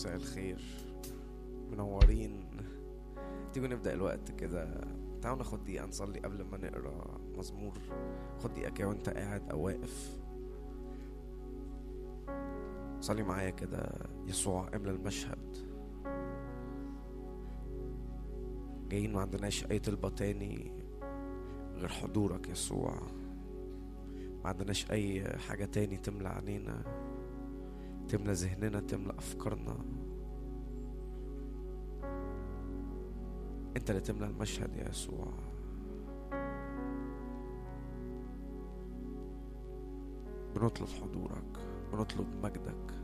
مساء الخير. منورين. تيجوا نبدأ الوقت كده. تعالوا ناخد دقيقة نصلي قبل ما نقرأ مزمور. خد دقيقة كده وانت قاعد أو واقف. صلي معايا كده. يسوع املى المشهد. جايين ما عندناش أي طلبة تاني غير حضورك يسوع. ما عندناش أي حاجة تاني تملى عينينا تملى ذهننا تملى أفكارنا. أنت اللي تملى المشهد يا يسوع. بنطلب حضورك بنطلب مجدك.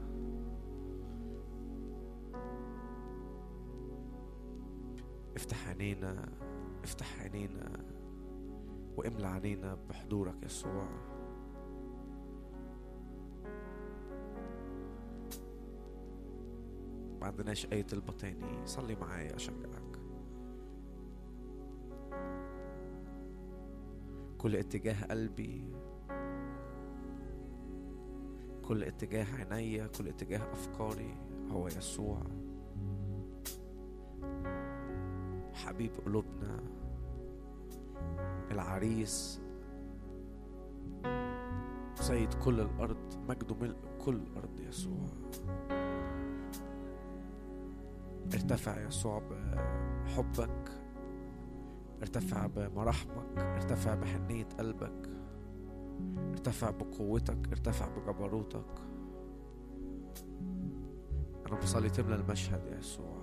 افتح عينينا افتح عينينا واملى عينينا بحضورك يسوع. عندناش أي طلبة تاني. صلي معايا أشجعك. كل اتجاه قلبي كل اتجاه عينيا كل اتجاه أفكاري. هو يسوع. حبيب قلوبنا العريس سيد كل الأرض مجده ملء كل الأرض يسوع. ارتفع يسوع بحبك ارتفع بمراحمك ارتفع بحنية قلبك ارتفع بقوتك ارتفع بجبروتك. أنا بصلي تملى المشهد يا يسوع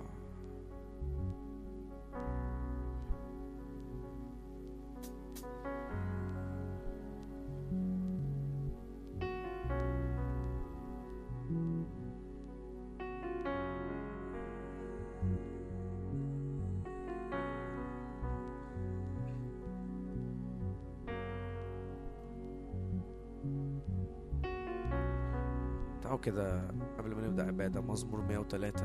كده قبل ما نبدأ عبادة مزمور 103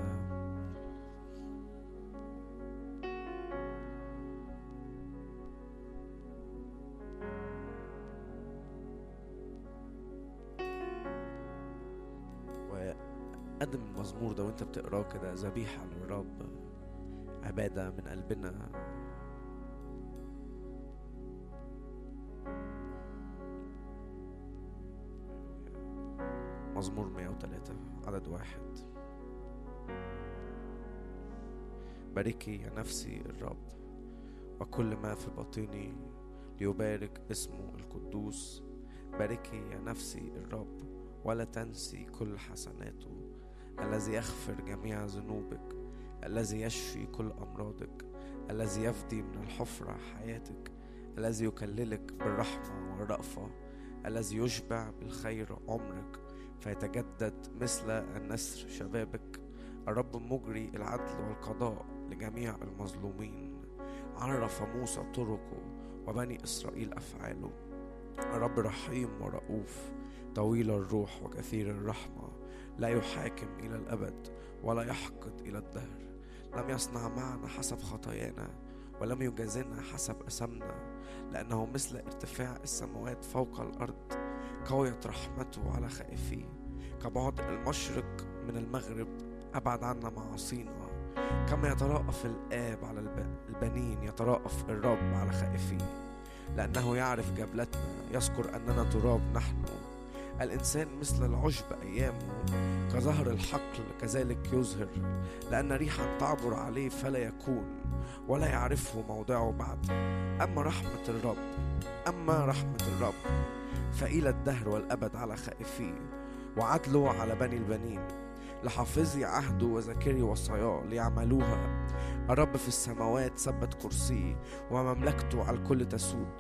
وقدم المزمور ده وانت بتقراه كده ذبيحة للرب عبادة من قلبنا. 103 عدد واحد. باركي يا نفسي الرب وكل ما في باطني ليبارك اسمه القدوس. باركي يا نفسي الرب ولا تنسي كل حسناته. الذي يغفر جميع ذنوبك الذي يشفي كل أمراضك الذي يفدي من الحفرة حياتك الذي يكللك بالرحمة والرأفة الذي يشبع بالخير عمرك. فيتجدد مثل النسر شبابك. الرب مجري العدل والقضاء لجميع المظلومين. عرف موسى طرقه وبني إسرائيل أفعاله. الرب رحيم ورؤوف طويل الروح وكثير الرحمة. لا يحاكم إلى الأبد ولا يحقد إلى الدهر. لم يصنع معنا حسب خطايانا ولم يجازنا حسب أسمنا لأنه مثل ارتفاع السماوات فوق الأرض. قويت رحمته على خائفيه. كبعد المشرق من المغرب أبعد عنا معاصينا كما يتراءف الآب على البنين يتراءف الرب على خائفيه. لأنه يعرف جبلتنا يذكر أننا تراب نحن. الإنسان مثل العشب أيامه كظهر الحقل كذلك يزهر لأن ريحا تعبر عليه فلا يكون ولا يعرفه موضعه بعد. أما رحمة الرب أما رحمة الرب فإلى الدهر والأبد على خائفيه وعدله على بني البنين. لحافظي عهده وذاكري وصاياه ليعملوها. الرب في السماوات ثبت كرسيه ومملكته على الكل تسود.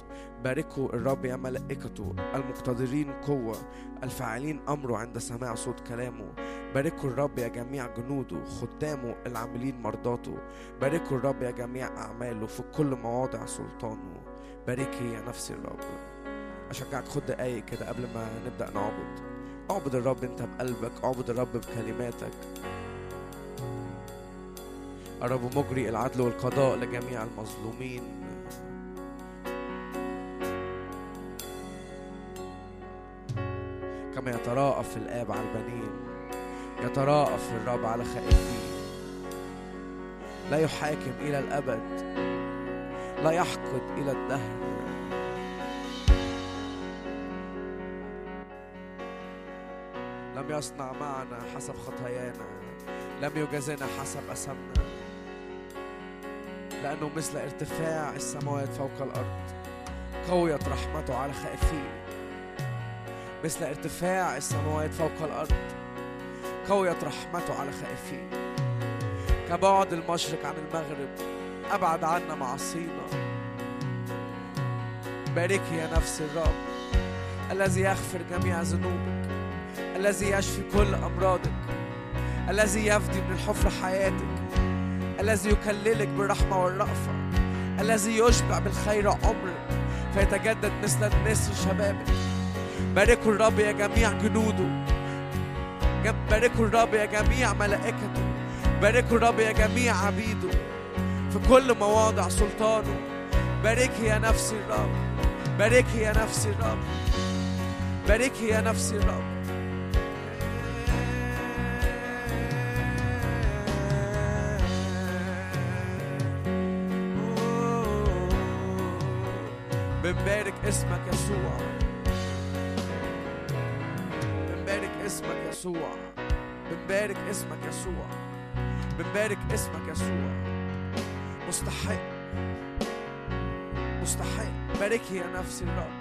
باركوا الرب يا ملائكته. المقتدرين قوة الفاعلين أمره عند سماع صوت كلامه. باركوا الرب يا جميع جنوده خدامه العاملين مرضاته. باركوا الرب يا جميع أعماله في كل مواضع سلطانه. باركي يا نفسي الرب. أشجعك خد دقايق كده قبل ما نبدأ نعبد. اعبد الرب انت بقلبك اعبد الرب بكلماتك. الرب مجري العدل والقضاء لجميع المظلومين. كما يتراءف الآب على البنين يتراءف الرب على خائفيه لا يحاكم إلى الأبد لا يحقد إلى الدهر. لم يصنع معنا حسب خطايانا. لم يجازنا حسب أسمنا. لأنه مثل ارتفاع السماوات فوق الأرض قويت رحمته على خائفين. مثل ارتفاع السماوات فوق الأرض قويت رحمته على خائفين. كبعد المشرق عن المغرب أبعد عنا معصينا باركي يا نفس الرب الذي يغفر جميع ذنوبك. الذي يشفي كل أمراضك الذي يفدي من الحفرة حياتك الذي يكللك بالرحمة والرأفة الذي يشبع بالخير عمرك فيتجدد مثل النسر شبابك باركوا الرب يا جميع جنوده باركوا الرب يا جميع ملائكته باركوا الرب يا جميع عبيده في كل مواضع سلطانه. باركي يا نفسي الرب باركي يا نفسي الرب باركي يا نفسي الرب. اسمك يسوع. بنبارك اسمك يسوع. بنبارك اسمك يسوع. بنبارك اسمك يسوع. مستحق. مستحق. باركي يا نفسي الرب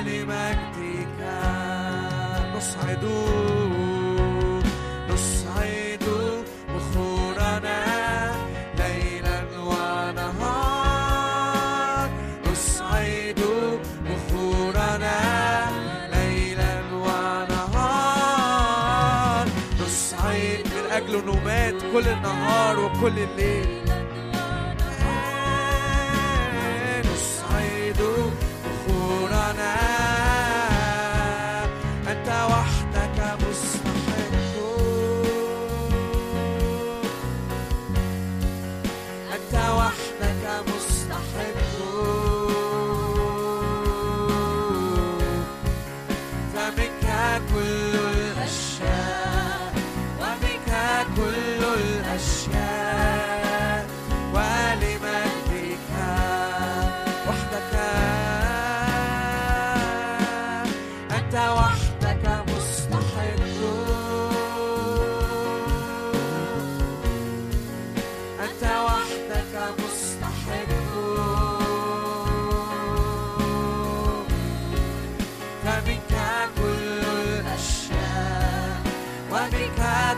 لمجدك. نصعد نصعد بخورنا ليلا ونهار. نصعد بخورنا ليلا ونهار. نصعد من أجل نومات كل النهار وكل الليل.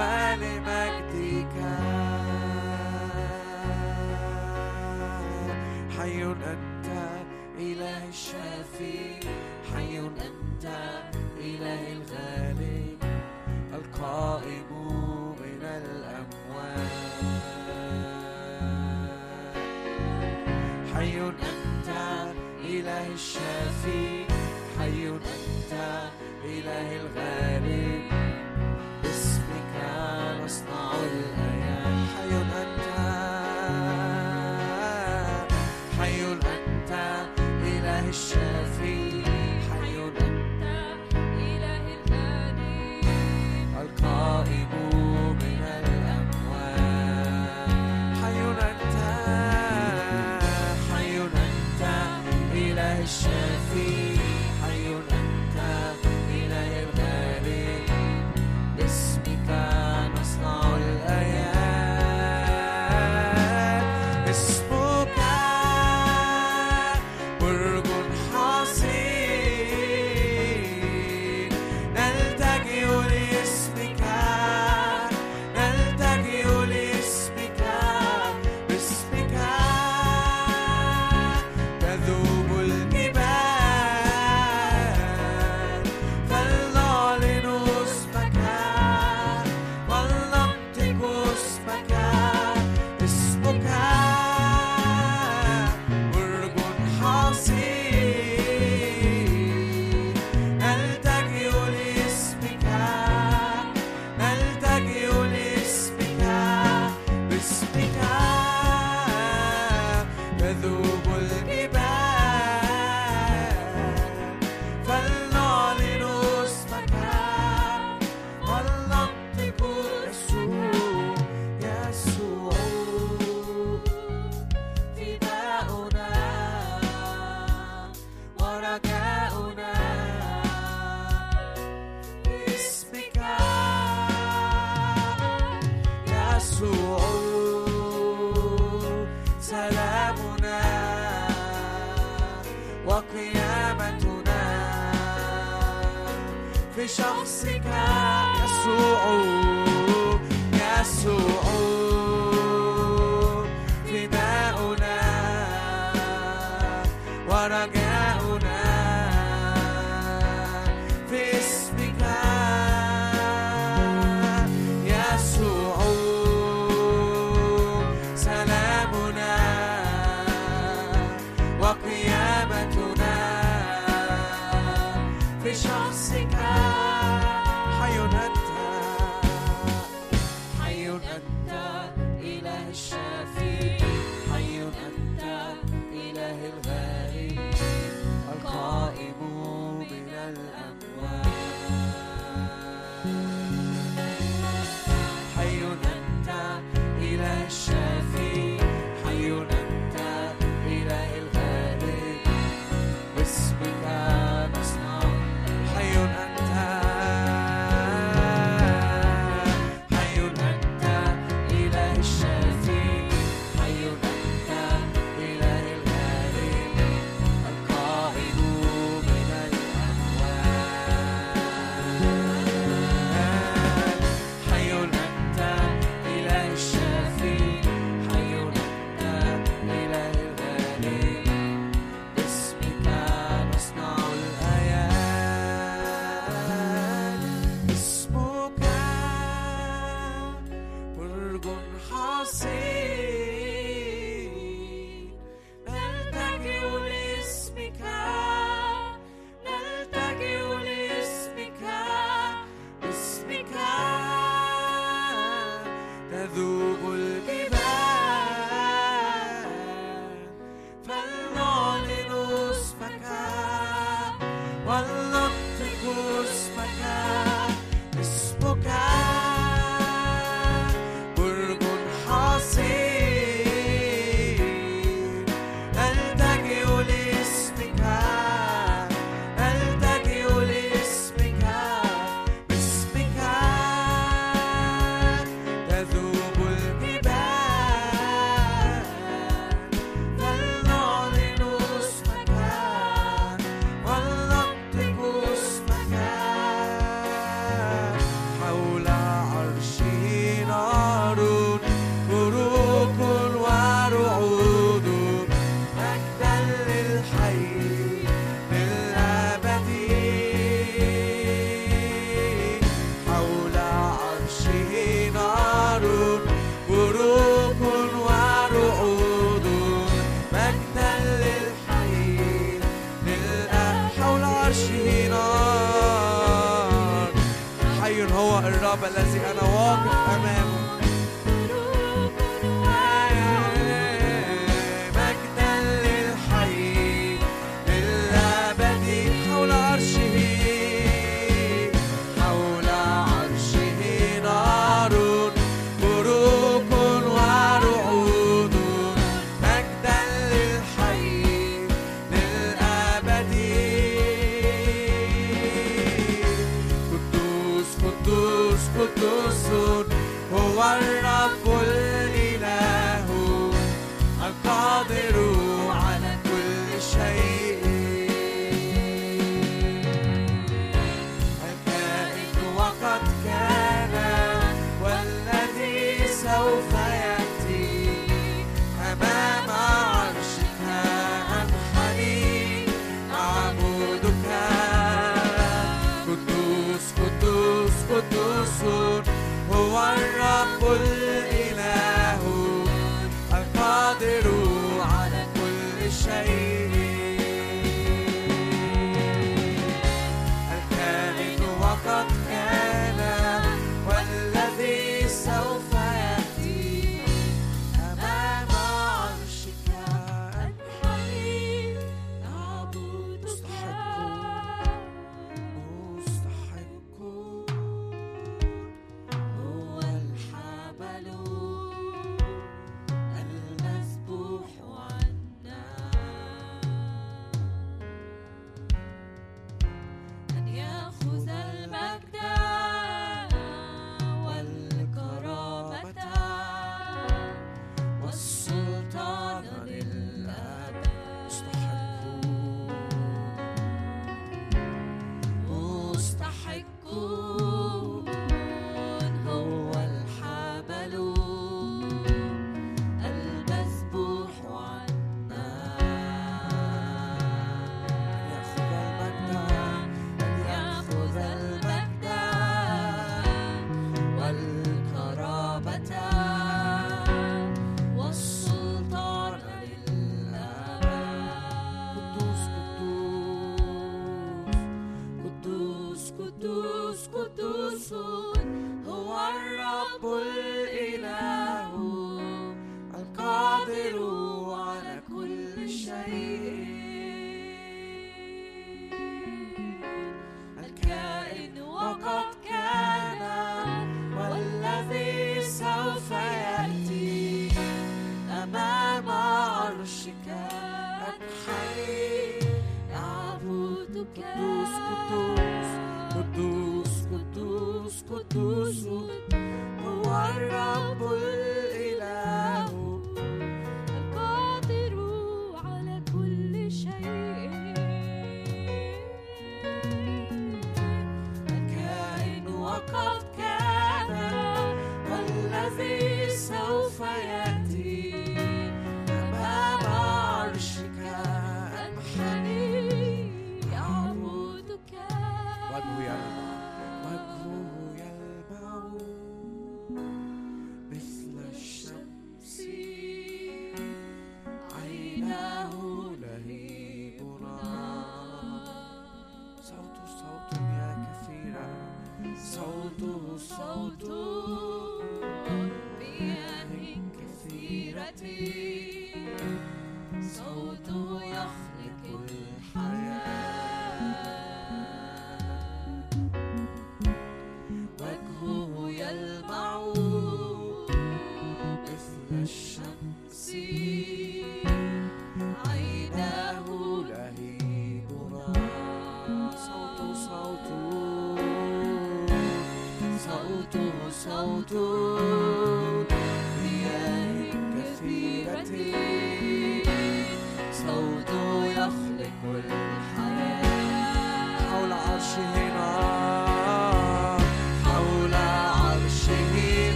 ولمجدك حي أنت إله الشافي. حي أنت إله الغالي. القائم من الأموال. حي أنت إله الشافي. حي أنت إله الغالي.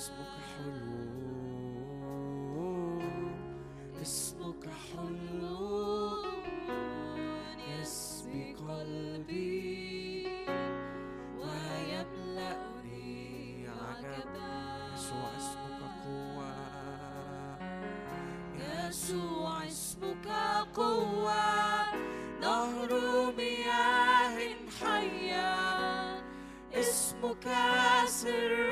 اسمك حلو. اسمك حلو. يسبي قلبي ويملأني عجبا يسوع اسمك قوة. يسوع اسمك قوة. نهر مياه حية. اسمك سر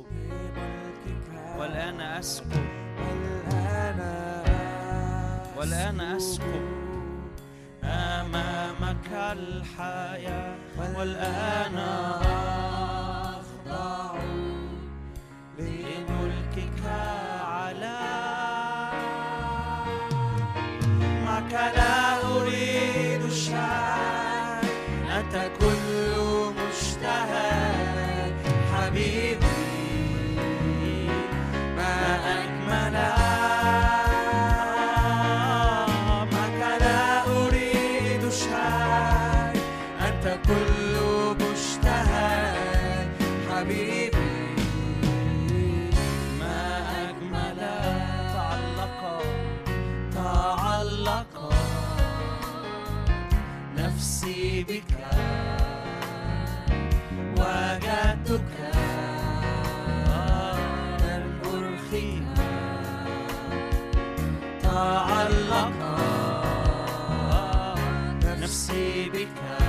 أسكب والآن أسكب والآن أسكب أمامك الحياة. والآن أخضع تعلق نفسي بك.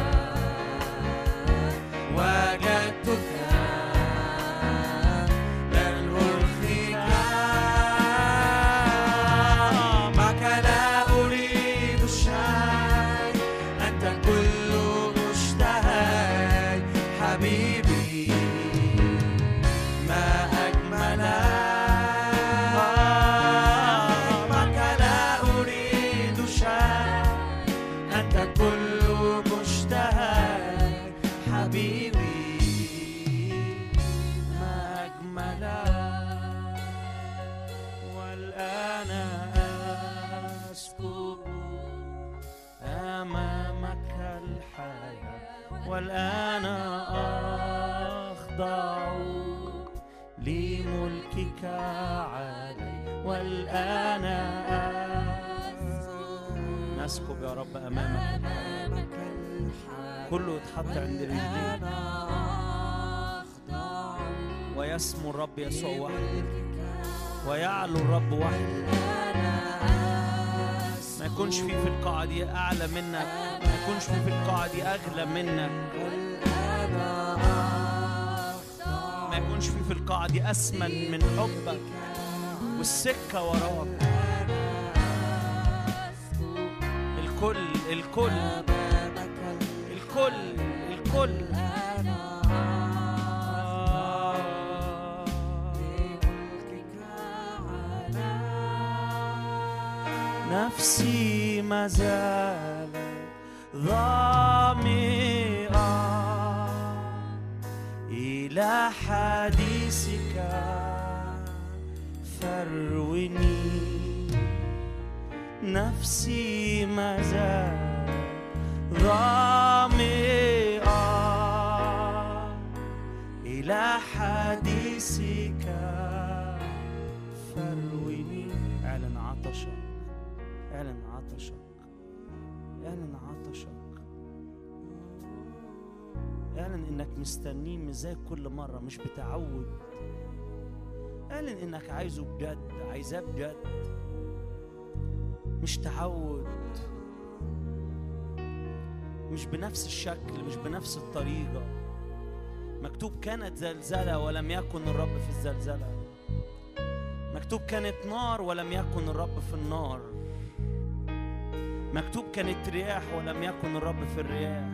يتحط عند رجليك ويسمو الرب يسوع وحده. ويعلو الرب وحده. ما يكونش في في القاعة دي أعلى منك. ما يكونش في في القاعة دي أغلى منك. ما يكونش في في القاعة دي أسمن من حبك. والسكة وراك. الكل الكل. الكل. الكل. نفسي ما زالت إلى حديثك. فروني نفسي ما زالت إلى حديثك. فروني إعلن عطشك. إعلن عطشك. إعلن عطشك. إعلن إنك مستنيه زي كل مرة مش بتعود. إعلن إنك عايزه بجد عايزاه بجد. مش تعود. مش بنفس الشكل مش بنفس الطريقة. مكتوب كانت زلزلة ولم يكن الرب في الزلزلة. مكتوب كانت نار ولم يكن الرب في النار. مكتوب كانت رياح ولم يكن الرب في الرياح.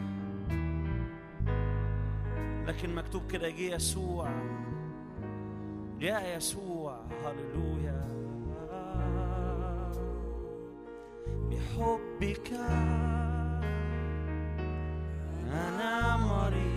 لكن مكتوب كده جه يسوع. يا يسوع. هللويا. بحبك أنا مريض.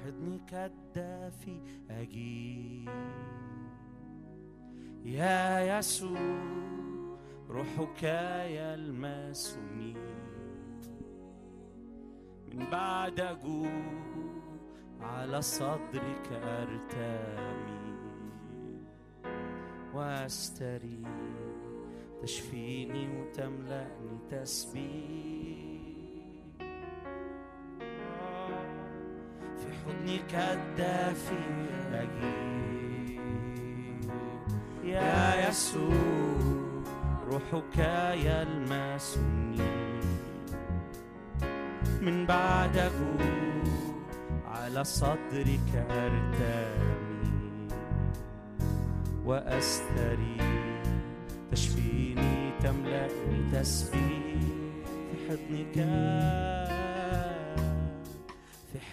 في حضنك الدافي أجيب يا يسوع روحك يلمسني من بعد أجوع على صدرك أرتمي. واستريح تشفيني وتملأني تسبيح. في حضنك الدافي أجيب يا يسوع روحك يلمسني من بعد أجوع على صدرك أرتمي. وأستريح تشفيني تملأني تسبيح. في حضنك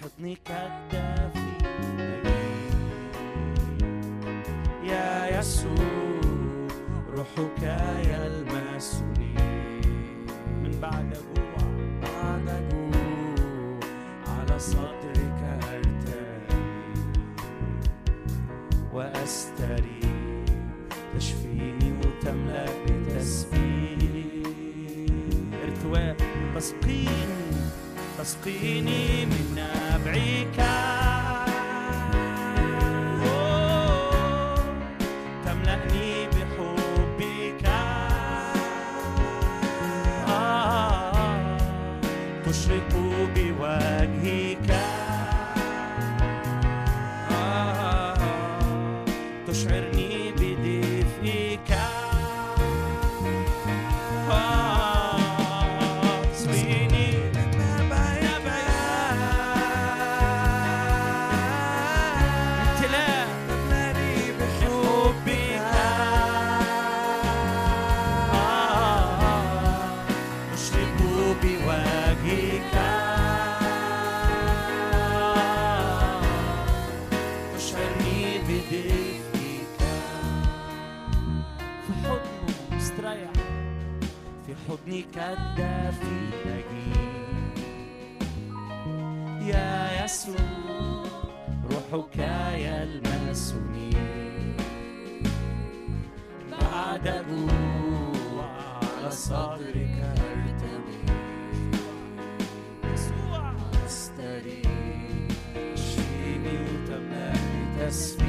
حضني كالدافي يا يسوع روحك يلمسني من بعد جوع بعد جوع على صدرك أرتمي وأستريح تشفيني وتملأ بتسبيح. ارتواء تسقيني. اسقيني من نبعك كالدافي الدافي يا يسوع روحك يلمسني بعد جوع على صدرك ارتمي يسوع. أستريح. شيلي وتملي تسبيح.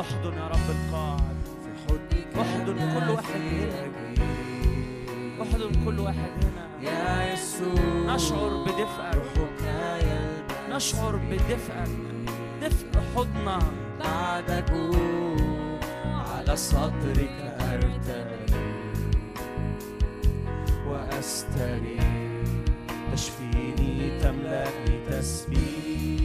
احضن يا رب القاعد احضن كل واحد هنا كل واحد هنا. يا يسوع نشعر بدفئك نشعر بدفئك دفء حضنك جوع على صدرك ارتقي وأستريح تشفيني تملأني تسبيح.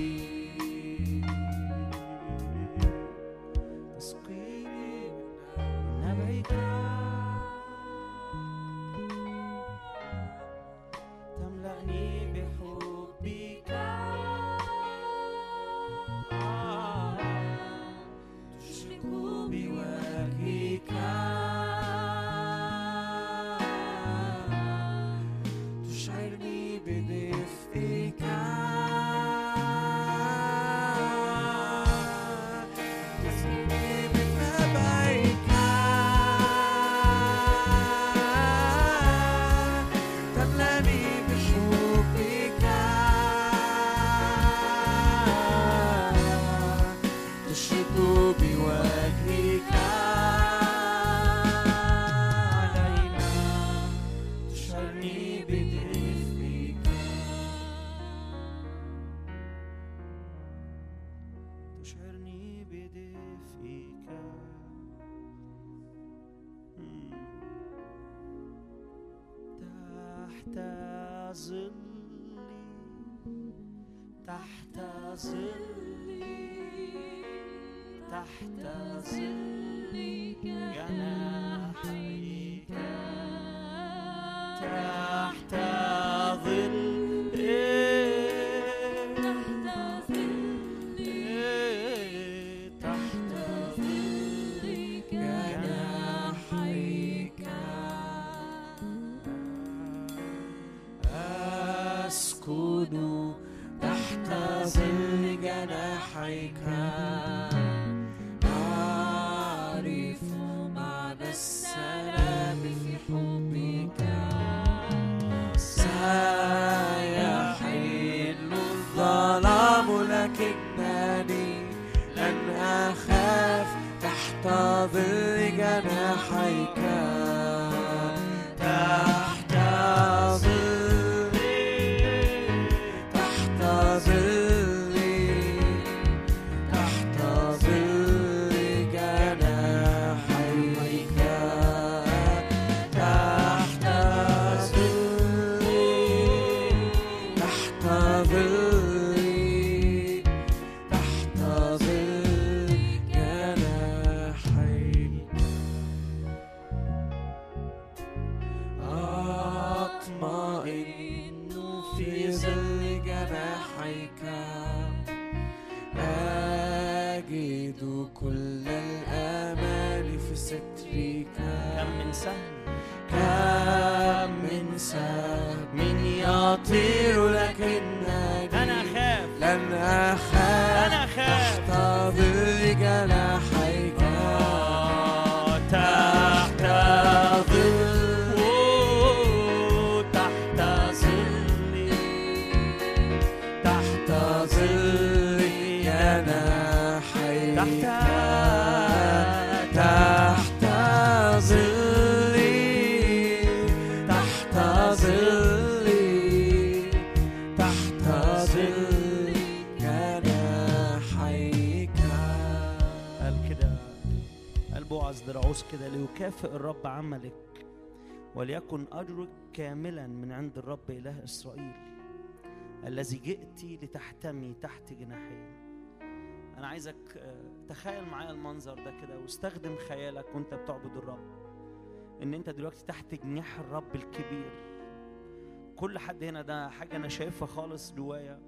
وليكن أجرك كاملا من عند الرب إله إسرائيل الذي جئت لتحتمي تحت جناحيه أنا عايزك آه، تخيل معايا المنظر ده كده واستخدم خيالك وأنت بتعبد الرب إن أنت دلوقتي تحت جناح الرب الكبير. كل حد هنا ده حاجة أنا شايفها خالص جوايا.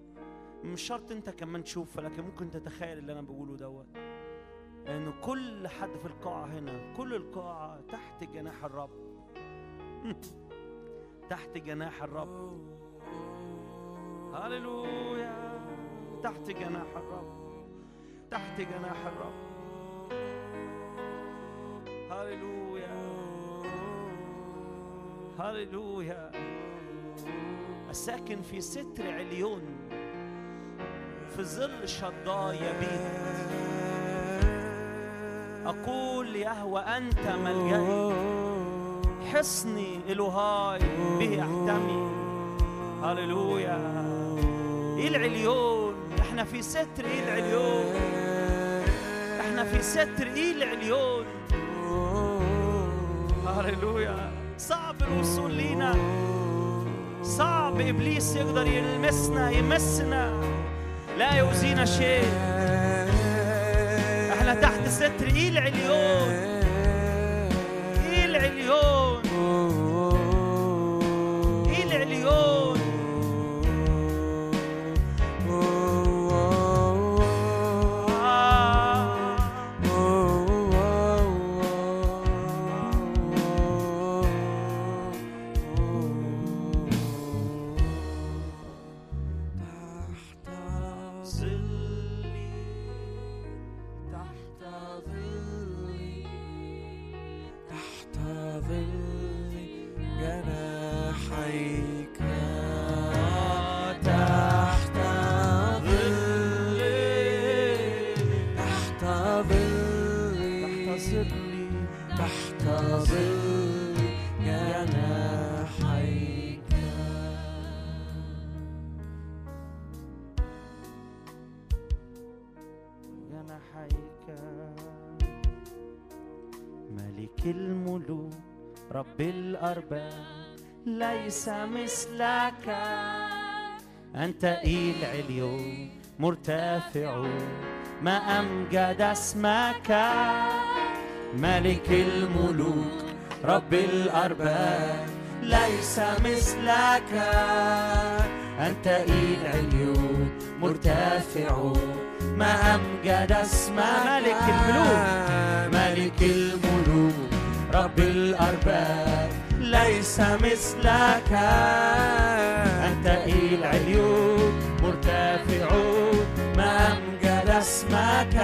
مش شرط أنت كمان تشوفها لكن ممكن تتخيل اللي أنا بقوله دوت. انه كل حد في القاعة هنا كل القاعة تحت جناح الرب. تحت جناح الرب. هللويا. تحت جناح الرب. تحت جناح الرب. هللويا. هللويا. الساكن في ستر عليون. في ظل شضاء يبيت أقول يهوى أنت ملجئي حصني إلهاي به أحتمي. هللويا. إيه العليون إحنا في ستر إيه العليون إحنا في ستر إيه العليون هللويا. صعب الوصول لينا. صعب إبليس يقدر يلمسنا يمسنا. لا يؤذينا شيء. إحنا تحت ستر إيه العليون العليون إيه رب الأرباب ليس مثلك أنت إيه العليون مرتفع ما أمجد اسمك. ملك الملوك رب الأرباب ليس مثلك أنت إيه العليون مرتفع ما أمجد اسمك. ملك الملوك. ملك الملوك رب الأرباب ليس مثلك. أنت العليون مرتفع. ما أمجد اسمك.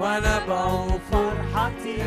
ونبع فرحتي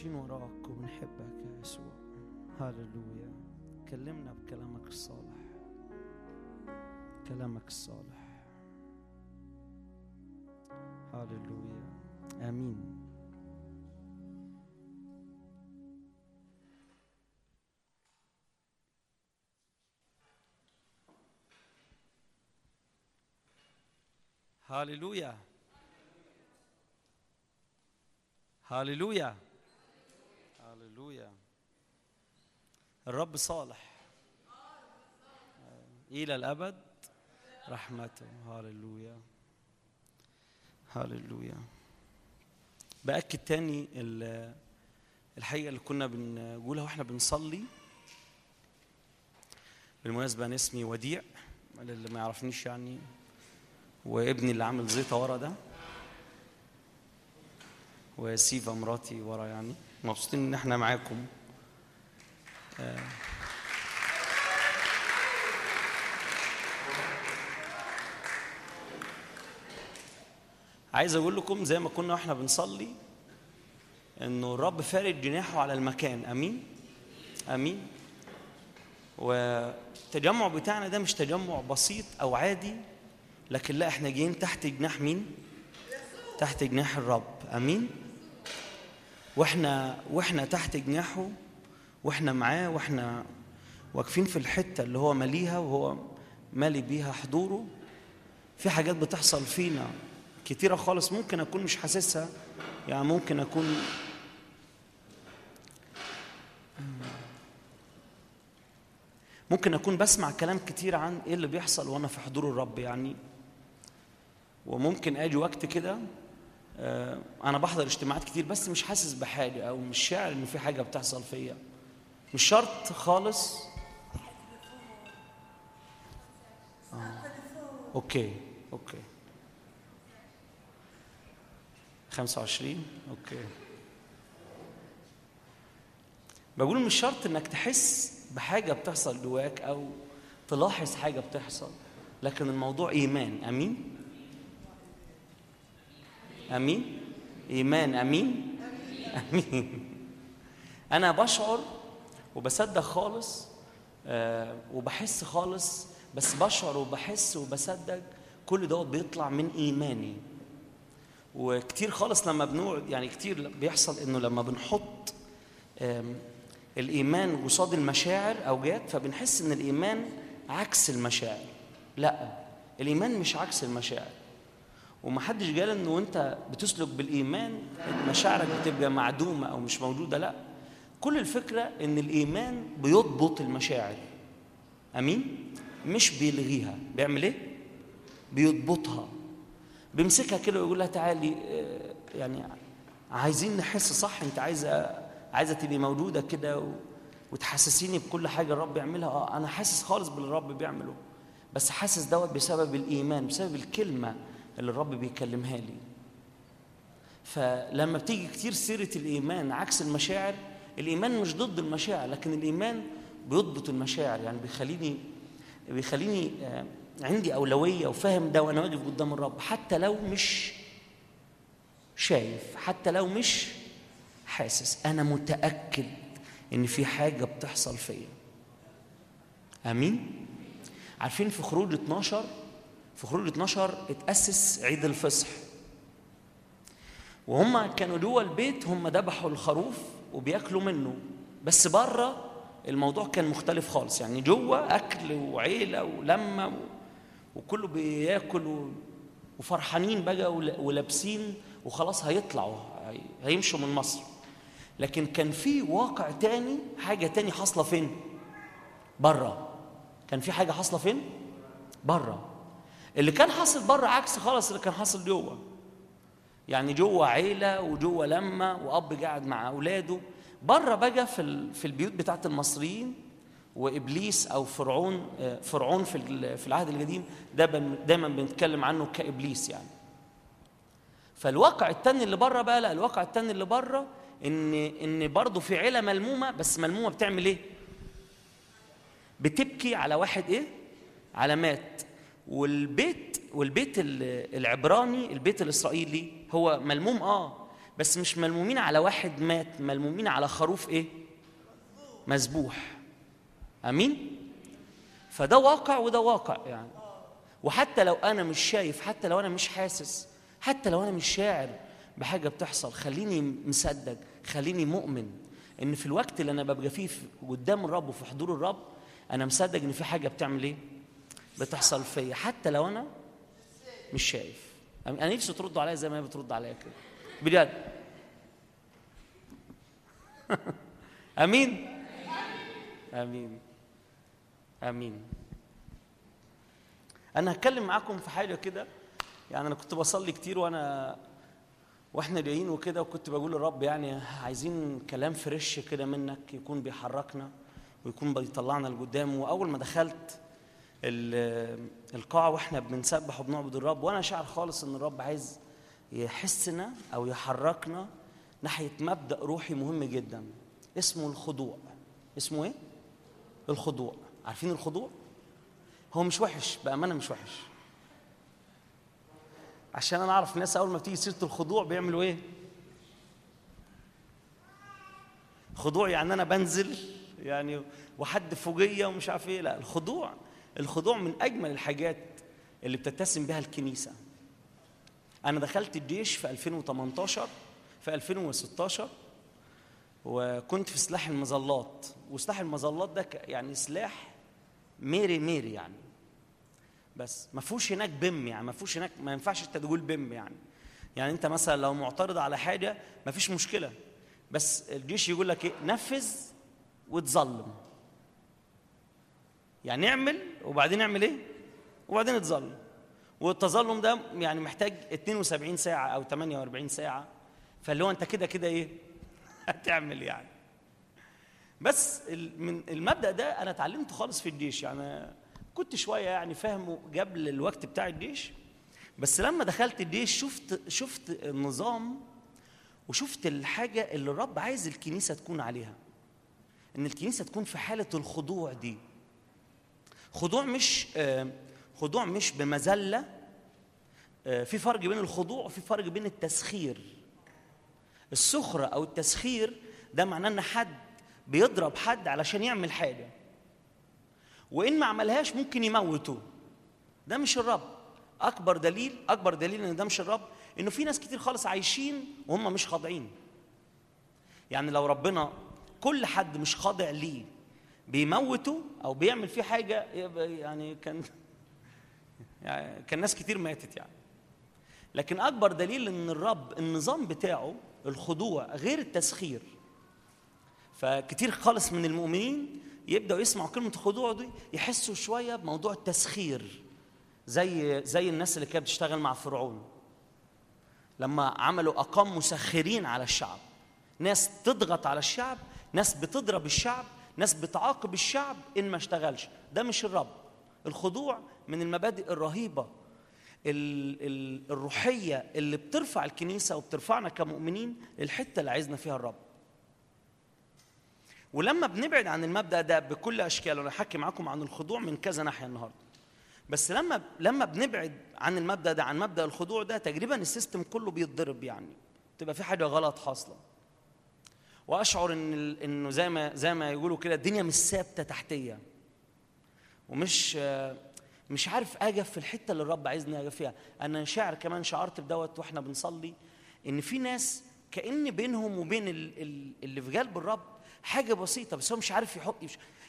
ماشيين وراك وبنحبك يا يسوع؟ هللويا. كلمنا بكلامك الصالح. كلامك الصالح. هللويا. آمين. هللويا. هللويا هللويا الرب صالح. إلى الأبد. رحمته. هللويا هللويا بأكد تاني ال- الحقيقة اللي كنا بنقولها وإحنا بنصلي. بالمناسبة أنا اسمي وديع. اللي ما يعرفنيش يعني. وابني اللي عامل زيطة ورا ده. وسيفا مراتي ورا يعني. مبسوطين إن إحنا معاكم. عايز أقول لكم زي ما كنا وإحنا بنصلي إنه الرب فارد جناحه على المكان. آمين؟ آمين؟ والتجمع بتاعنا ده مش تجمع بسيط أو عادي لكن لا إحنا جايين تحت جناح مين؟ تحت جناح الرب. آمين؟ وإحنا وإحنا تحت جناحه وإحنا معاه وإحنا واقفين في الحتة اللي هو ماليها وهو مالي بيها حضوره. في حاجات بتحصل فينا كتيرة خالص ممكن أكون مش حاسسها يعني ممكن أكون ممكن أكون بسمع كلام كتير عن إيه اللي بيحصل وأنا في حضور الرب يعني. وممكن آجي وقت كده آه، أنا بحضر اجتماعات كتير بس مش حاسس بحاجة أو مش شاعر إن في حاجة بتحصل فيا. مش شرط خالص؟ آه. okay okay. 25 okay. بقول مش شرط إنك تحس بحاجة بتحصل جواك أو تلاحظ حاجة بتحصل لكن الموضوع إيمان. أمين؟ أمين؟ إيمان أمين؟ أمين. أنا بشعر وبصدق خالص آه وبحس خالص بس بشعر وبحس وبصدق كل دوت بيطلع من إيماني. وكتير خالص لما بنقعد يعني كتير بيحصل إنه لما بنحط الإيمان قصاد المشاعر اوجات فبنحس إن الإيمان عكس المشاعر. لأ الإيمان مش عكس المشاعر. ومحدش قال إنه انت بتسلك بالإيمان مشاعرك بتبقى معدومة أو مش موجودة. لأ كل الفكرة إن الإيمان بيضبط المشاعر. أمين؟ مش بيلغيها. بيعمل إيه؟ بيضبطها. بيمسكها كده ويقول لها تعالي آه، يعني عايزين نحس صح أنت عايزة عايزة تبقي موجوده كده و- وتحسسيني بكل حاجة الرب يعملها آه أنا حاسس خالص باللي الرب بيعمله. بس حاسس دوت بسبب الإيمان بسبب الكلمة اللي الرب بيكلمها لي. فلما بتيجي كتير سيرة الإيمان عكس المشاعر الإيمان مش ضد المشاعر لكن الإيمان بيضبط المشاعر. يعني بيخليني بيخليني آه، عندي أولوية وفاهم ده وأنا واقف قدام الرب. حتى لو مش شايف حتى لو مش حاسس أنا متأكد إن في حاجة بتحصل فيا. آمين؟ عارفين في خروج 12 في خروج 12 اتأسس عيد الفصح. وهم كانوا جوه البيت هم ذبحوا الخروف. وبياكلوا منه. بس بره الموضوع كان مختلف خالص. يعني جوه أكل وعيلة ولمة. وكله بياكل. وفرحانين بقى ول- ولابسين وخلاص هيطلعوا. هي- هيمشوا من مصر. لكن كان في واقع تاني حاجة تاني حاصلة فين؟ بره كان في حاجة حاصلة فين؟ بره اللي كان حاصل بره عكس خالص اللي كان حاصل جوه. يعني جوه عيلة وجوه لمة وأب قاعد مع أولاده بره بقى في في البيوت بتاعت المصريين وإبليس أو فرعون آه، فرعون في في العهد القديم ده دايما بنتكلم عنه كإبليس يعني فالواقع التاني اللي بره بقى لا الواقع التاني اللي بره إن إن برضه في عيلة ملمومة بس ملمومة بتعمل إيه؟ بتبكي على واحد إيه؟ على مات والبيت والبيت ال- العبراني البيت الإسرائيلي هو ملموم آه بس مش ملمومين على واحد مات ملمومين على خروف إيه؟ مذبوح آمين؟ فده واقع وده واقع يعني وحتى لو أنا مش شايف حتى لو أنا مش حاسس حتى لو أنا مش شاعر بحاجة بتحصل خليني مصدق خليني مؤمن إن في الوقت اللي أنا ببقى فيه في- قدام الرب وفي حضور الرب أنا مصدق إن في حاجة بتعمل إيه بتحصل فيا. حتى لو أنا مش شايف. أنا نفسي تردوا عليا زي ما هي بترد عليا كده. بجد. آمين. آمين. آمين. أنا هتكلم معاكم في حاجة كده. يعني أنا كنت بصلي كتير وانا وإحنا جايين وكده وكنت بقول للرب يعني عايزين كلام فريش كده منك يكون بيحركنا ويكون بيطلعنا لقدام. وأول ما دخلت ال- القاعة وإحنا بنسبح وبنعبد الرب وأنا شاعر خالص إن الرب عايز يحسنا أو يحركنا ناحية مبدأ روحي مهم جدا اسمه الخضوع. اسمه إيه؟ الخضوع. عارفين الخضوع؟ هو مش وحش بأمانة مش وحش. عشان أنا أعرف ناس أول ما بتيجي سيرة الخضوع بيعملوا إيه؟ خضوع يعني أنا بنزل يعني وحد فوقيه ومش عارف إيه لا الخضوع الخضوع من أجمل الحاجات اللي بتتسم بها الكنيسة. أنا دخلت الجيش في 2018 في 2016 وكنت في سلاح المظلات. وسلاح المظلات ده يعني سلاح ميري ميري يعني. بس ما فيهوش هناك بم يعني ما فيهوش هناك ما ينفعش انت تقول بم يعني. يعني انت مثلا لو معترض على حاجة ما فيش مشكلة. بس الجيش يقول لك إيه نفذ وتظلم. يعني اعمل وبعدين اعمل إيه؟ وبعدين اتظلم والتظلم ده يعني محتاج 72 ساعة أو 48 ساعة. فاللي هو أنت كده كده إيه؟ هتعمل يعني. بس من المبدأ ده أنا اتعلمته خالص في الجيش. يعني كنت شوية يعني فاهمه قبل الوقت بتاع الجيش. بس لما دخلت الجيش شفت شفت النظام وشفت الحاجة اللي الرب عايز الكنيسة تكون عليها. إن الكنيسة تكون في حالة الخضوع دي. خضوع مش آه، خضوع مش بمذله آه، في فرق بين الخضوع وفي فرق بين التسخير. السخرة أو التسخير ده معناه إن حد بيضرب حد علشان يعمل حاجة. وإن ما عملهاش ممكن يموته. ده مش الرب. أكبر دليل أكبر دليل إن ده مش الرب إنه في ناس كتير خالص عايشين وهم مش خاضعين. يعني لو ربنا كل حد مش خاضع ليه بيموته أو بيعمل فيه يبقى يعني كان يعني كان ناس كتير ماتت يعني. لكن أكبر دليل إن الرب النظام بتاعه الخضوع غير التسخير. فكتير خالص من المؤمنين يبدأوا يسمعوا كلمة الخضوع دي يحسوا شوية بموضوع التسخير زي زي الناس اللي كانت بتشتغل مع فرعون. لما عملوا أقام مسخرين على الشعب. ناس تضغط على الشعب ناس بتضرب الشعب ناس بتعاقب الشعب إن ما اشتغلش. ده مش الرب. الخضوع من المبادئ الرهيبة ال- ال- الروحية اللي بترفع الكنيسة وبترفعنا كمؤمنين للحتة اللي عايزنا فيها الرب. ولما بنبعد عن المبدأ ده بكل اشكاله أنا هحكي معاكم عن الخضوع من كذا ناحية النهارده. بس لما لما بنبعد عن المبدأ ده عن مبدأ الخضوع ده تقريبا السيستم كله بيتضرب يعني. تبقى في حاجة غلط حاصلة. وأشعر إن إنه زي ما زي ما يقولوا كده الدنيا مش ثابتة تحتية. ومش مش عارف اقف في الحتة اللي الرب عايزني اقف فيها. أنا شاعر كمان شعرت بدوت وإحنا بنصلي إن في ناس كأن بينهم وبين ال- ال- اللي في قلب الرب حاجة بسيطة بس هو مش عارف يحط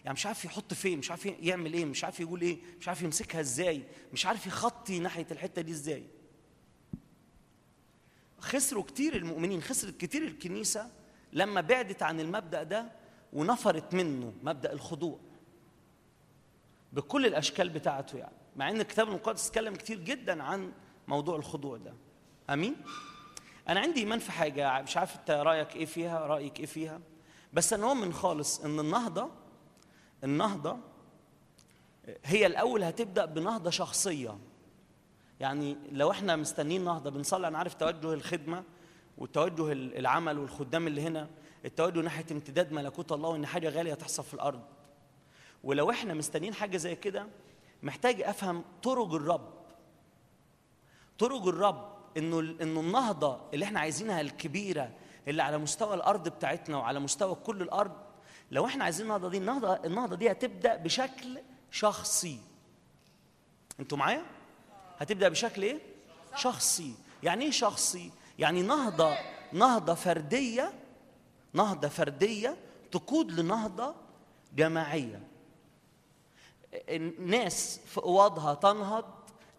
يعني مش عارف يحط فين مش عارف يعمل إيه مش عارف يقول إيه مش عارف يمسكها إزاي مش عارف يخطي ناحية الحتة دي إزاي. خسروا كتير المؤمنين خسرت كتير الكنيسة لما بعدت عن المبدأ ده ونفرت منه مبدأ الخضوع بكل الأشكال بتاعته يعني. مع إن الكتاب المقدس اتكلم كتير جدا عن موضوع الخضوع ده. أمين؟ أنا عندي إيمان في حاجة مش عارف أنت رأيك إيه فيها رأيك إيه فيها. بس أنا أؤمن خالص إن النهضة النهضة هي الأول هتبدأ بنهضة شخصية. يعني لو إحنا مستنيين نهضة بنصلي أنا عارف توجه الخدمة وتوجه العمل والخدام اللي هنا التوجه ناحية امتداد ملكوت الله وإن حاجة غالية تحصل في الأرض. ولو إحنا مستنيين حاجة زي كده محتاج أفهم طرق الرب. طرق الرب إنه إنه النهضة اللي إحنا عايزينها الكبيرة اللي على مستوى الأرض بتاعتنا وعلى مستوى كل الأرض لو إحنا عايزين النهضة دي النهضة النهضة دي هتبدأ بشكل شخصي. أنتوا معايا؟ هتبدأ بشكل إيه؟ شخصي. يعني إيه شخصي؟ يعني نهضة نهضة فردية نهضة فردية تقود لنهضة جماعية. ناس في أوضها تنهض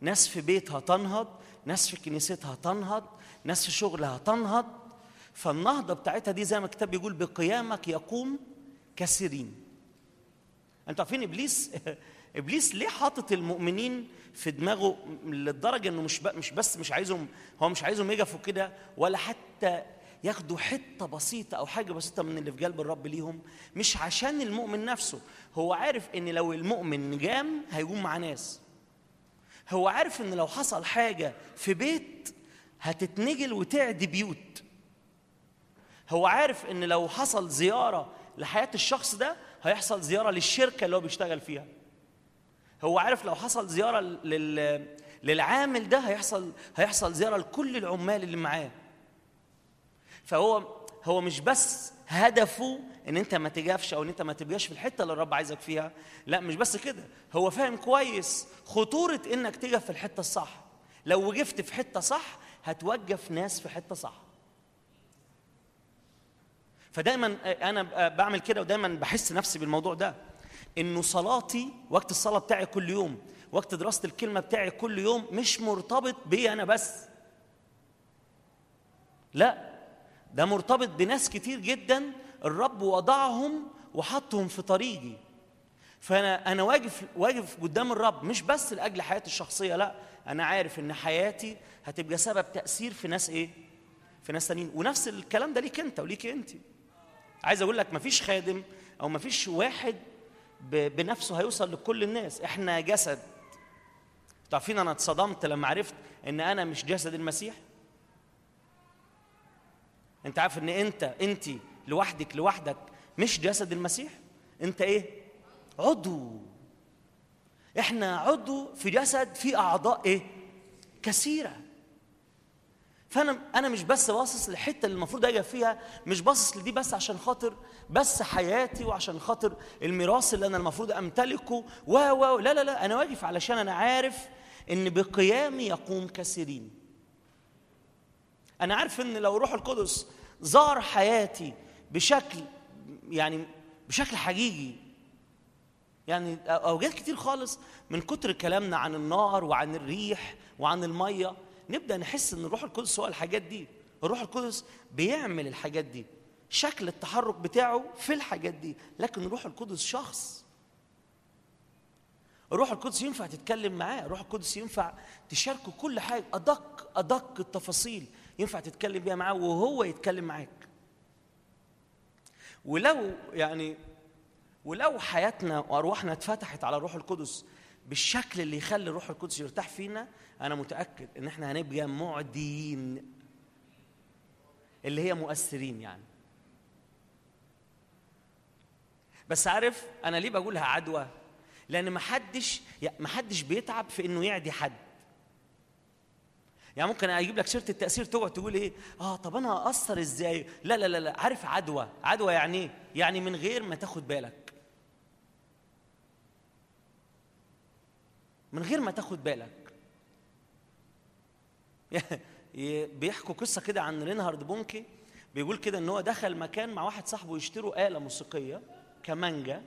ناس في بيتها تنهض ناس في كنيستها تنهض ناس في شغلها تنهض. فالنهضة بتاعتها دي زي ما الكتاب بيقول بقيامك يقوم كثيرين أنتوا عارفين إبليس إبليس ليه حاطط المؤمنين في دماغه للدرجه إنه مش مش بس مش عايزهم هو مش عايزهم يجفوا كده ولا حتى ياخدوا حتة بسيطة أو حاجة بسيطة من اللي في قلب الرب ليهم مش عشان المؤمن نفسه. هو عارف إن لو المؤمن جام هيقوم مع ناس. هو عارف إن لو حصل حاجة في بيت هتتنجل وتعدي بيوت. هو عارف إن لو حصل زيارة لحياة الشخص ده هيحصل زيارة للشركة اللي هو بيشتغل فيها. هو عارف لو حصل زيارة لل للعامل ده هيحصل هيحصل زيارة لكل العمال اللي معاه. فهو هو مش بس هدفه إن أنت ما تجافش أو إن أنت ما تبقاش في الحتة اللي الرب عايزك فيها لا مش بس كده. هو فاهم كويس خطورة إنك تقف في الحتة الصح. لو وقفت في حتة صح هتوقف ناس في حتة صح. فدايما أنا بعمل كده ودايما بحس نفسي بالموضوع ده. إنه صلاتي وقت الصلاة بتاعي كل يوم وقت دراسة الكلمة بتاعي كل يوم مش مرتبط بي أنا بس. لا ده مرتبط بناس كتير جدا الرب وضعهم وحطهم في طريقي. فأنا أنا واقف واقف قدام الرب مش بس لأجل حياتي الشخصية لا أنا عارف إن حياتي هتبقى سبب تأثير في ناس إيه؟ في ناس تانيين. ونفس الكلام ده ليك أنت وليك أنت. عايز أقول لك مفيش خادم أو مفيش واحد بنفسه هيوصل لكل الناس. إحنا جسد. تعرفين أنا اتصدمت لما عرفت إن أنا مش جسد المسيح؟ أنت عارف إن أنت أنت لوحدك لوحدك مش جسد المسيح؟ أنت إيه؟ عضو. إحنا عضو في جسد في أعضاء إيه؟ كثيرة. فانا أنا مش بس باصص للحتة اللي المفروض أجي فيها مش باصص لدي بس عشان خاطر بس حياتي وعشان خاطر الميراث اللي أنا المفروض أمتلكه و و لا لا لا أنا واقف علشان أنا عارف إن بقيامي يقوم كثيرين. أنا عارف إن لو روح القدس زار حياتي بشكل يعني بشكل حقيقي يعني اوجات كتير خالص من كتر كلامنا عن النار وعن الريح وعن المية نبدأ نحس إن الروح القدس هو الحاجات دي. الروح القدس بيعمل الحاجات دي. شكل التحرك بتاعه في الحاجات دي. لكن الروح القدس شخص. الروح القدس ينفع تتكلم معاه. الروح القدس ينفع تشاركه كل حاجة. أدق أدق التفاصيل. ينفع تتكلم بيها معاه وهو يتكلم معاك. ولو يعني ولو حياتنا وأرواحنا اتفتحت على الروح القدس بالشكل اللي يخلي الروح القدس يرتاح فينا أنا متأكد إن إحنا هنبقى معديين اللي هي مؤثرين يعني. بس عارف أنا ليه بقولها عدوى؟ لأن ما حدش ما حدش بيتعب في إنه يعدي حد. يعني ممكن أجيب لك سيره التأثير تقعد تقول إيه؟ آه طب أنا اثر إزاي؟ لا لا لا لا. عارف عدوى؟ عدوى يعني إيه؟ يعني من غير ما تاخد بالك. من غير ما تاخد بالك. بيحكوا قصة كده عن رينهارد بونكي. بيقول كده إن هو دخل مكان مع واحد صاحبه يشتروا آلة موسيقية كمانجا.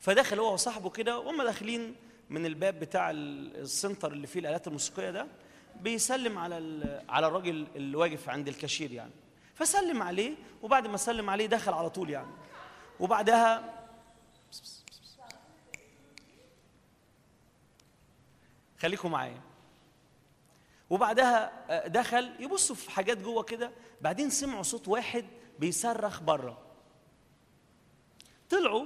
فدخل هو وصاحبه كده وهم داخلين من الباب بتاع ال- ال center اللي فيه الآلات الموسيقية ده. بيسلم على على الراجل اللي واقف عند الكاشير يعني. فسلم عليه وبعد ما سلم عليه دخل على طول يعني. وبعدها خليكم معايا. وبعدها آه، دخل يبصوا في حاجات جوه كده. بعدين سمعوا صوت واحد بيصرخ بره. طلعوا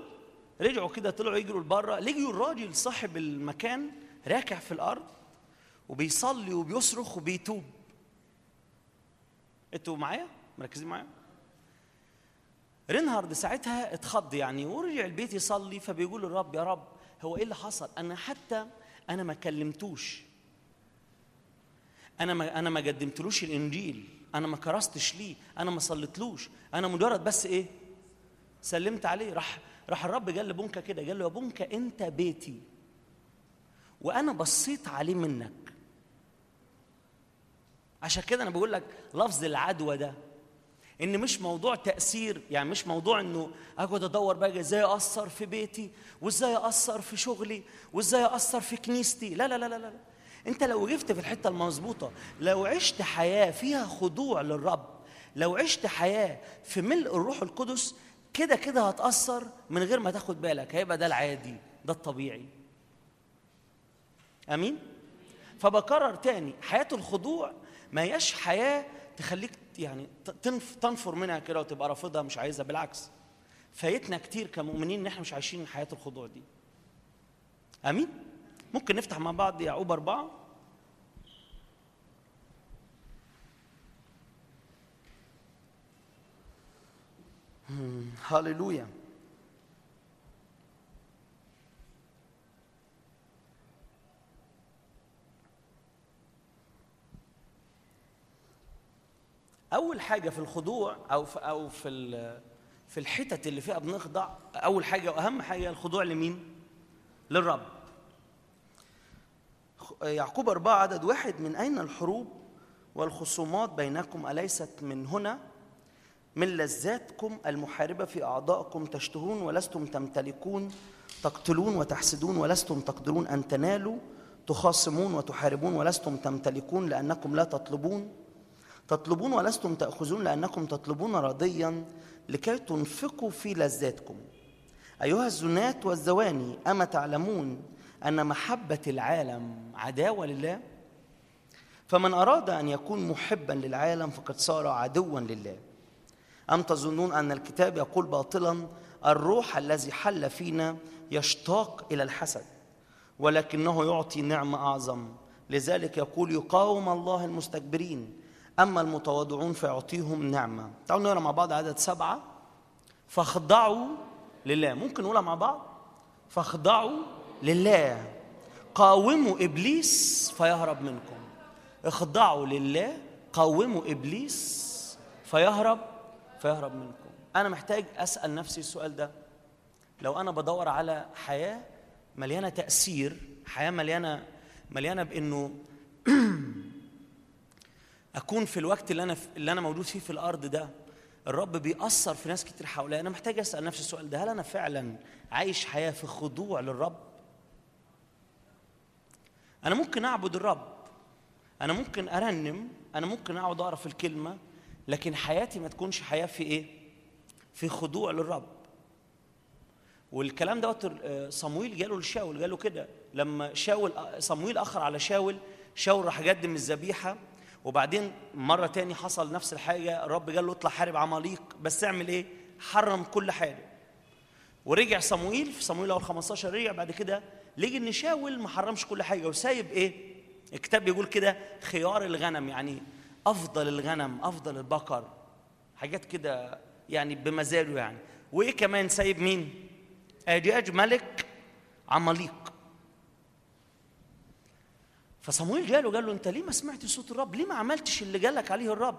رجعوا كده طلعوا يجروا لبره. لقيوا الراجل صاحب المكان راكع في الأرض وبيصلي وبيصرخ وبيتوب. أنتوا معايا؟ مركزين معايا؟ رينهارد ساعتها اتخض يعني ورجع البيت يصلي. فبيقول للرب يا رب هو إيه اللي حصل؟ أنا حتى أنا ما كلمتوش. أنا ما أنا ما قدمتلوش الإنجيل. أنا ما كرستش ليه. أنا ما صليتلوش. أنا مجرد بس إيه؟ سلمت عليه. راح راح الرب قال لبونكا كده. قال له يا بونكا أنت بيتي. وأنا بصيت عليه منك. عشان كده أنا بقول لك لفظ العدوى ده إن مش موضوع تأثير يعني مش موضوع إنه أقعد أدور بقى إزاي أثر في بيتي وإزاي أثر في شغلي وإزاي أثر في كنيستي. لا لا لا لا لا. انت لو وقفت في الحتة المظبوطة لو عشت حياة فيها خضوع للرب لو عشت حياة في ملء الروح القدس كده كده هتأثر من غير ما تاخد بالك. هيبقى ده العادي ده الطبيعي. آمين؟ فبكرر تاني حياة الخضوع ما هياش حياة تخليك يعني تنف تنفر منها كده وتبقى رافضها مش عايزها بالعكس. فايتنا كتير كمؤمنين إن إحنا مش عايشين حياة الخضوع دي. آمين؟ ممكن نفتح مع بعض يعقوب أربعة هللويا أول حاجة في الخضوع أو في أو في في الحتت اللي فيها بنخضع أول حاجة واهم حاجة الخضوع لمين؟ للرب. يعقوب أربعة عدد واحد من أين الحروب والخصومات بينكم؟ أليست من هنا؟ من لذاتكم المحاربة في أعضائكم تشتهون ولستم تمتلكون تقتلون وتحسدون ولستم تقدرون أن تنالوا؟ تخاصمون وتحاربون ولستم تمتلكون لأنكم لا تطلبون؟ تطلبون ولستم تأخذون لأنكم تطلبون رضيا لكي تنفقوا في لذاتكم. أيها الزنات والزواني أما تعلمون أن محبة العالم عداوة لله فمن أراد أن يكون محبا للعالم فقد صار عدوا لله. أم تظنون أن الكتاب يقول باطلا الروح الذي حل فينا يشتاق إلى الحسد ولكنه يعطي نعمة أعظم. لذلك يقول يقاوم الله المستكبرين أما المتواضعون فيعطيهم نعمة. تعالوا نقرأ مع بعض عدد سبعة. فاخضعوا لله. ممكن نقولها مع بعض فاخضعوا لله. قاوموا إبليس فيهرب منكم. اخضعوا لله قاوموا إبليس فيهرب فيهرب منكم. أنا محتاج أسأل نفسي السؤال ده. لو أنا بدور على حياة مليانة تأثير حياة مليانة مليانة بإنه أكون في الوقت اللي أنا اللي أنا موجود فيه في الأرض ده الرب بيأثر في ناس كتير حواليا. أنا محتاج أسأل نفسي السؤال ده. هل أنا فعلا عايش حياة في خضوع للرب؟ أنا ممكن أعبد الرب. أنا ممكن أرنم. أنا ممكن أقعد أقرأ في الكلمة. لكن حياتي ما تكونش حياة في إيه؟ في خضوع للرب. والكلام دوت آه، صمويل جاله لشاول قال له كده. لما شاول صمويل أخر على شاول شاول راح قدم الذبيحة. وبعدين مرة تاني حصل نفس الحاجة. الرب قال له اطلع حارب عماليق. بس اعمل إيه؟ حرم كل حاجة ورجع صموئيل في صموئيل أول 15 رجع. بعد كده لقي إن شاول ما حرمش كل حاجة وسايب إيه؟ الكتاب بيقول كده خيار الغنم يعني أفضل الغنم أفضل البقر حاجات كده يعني بمزاجه يعني. وإيه كمان سايب مين؟ اجاج ملك عماليق. فصمويل جاله قال له أنت ليه ما سمعتش صوت الرب؟ ليه ما عملتش اللي جالك عليه الرب؟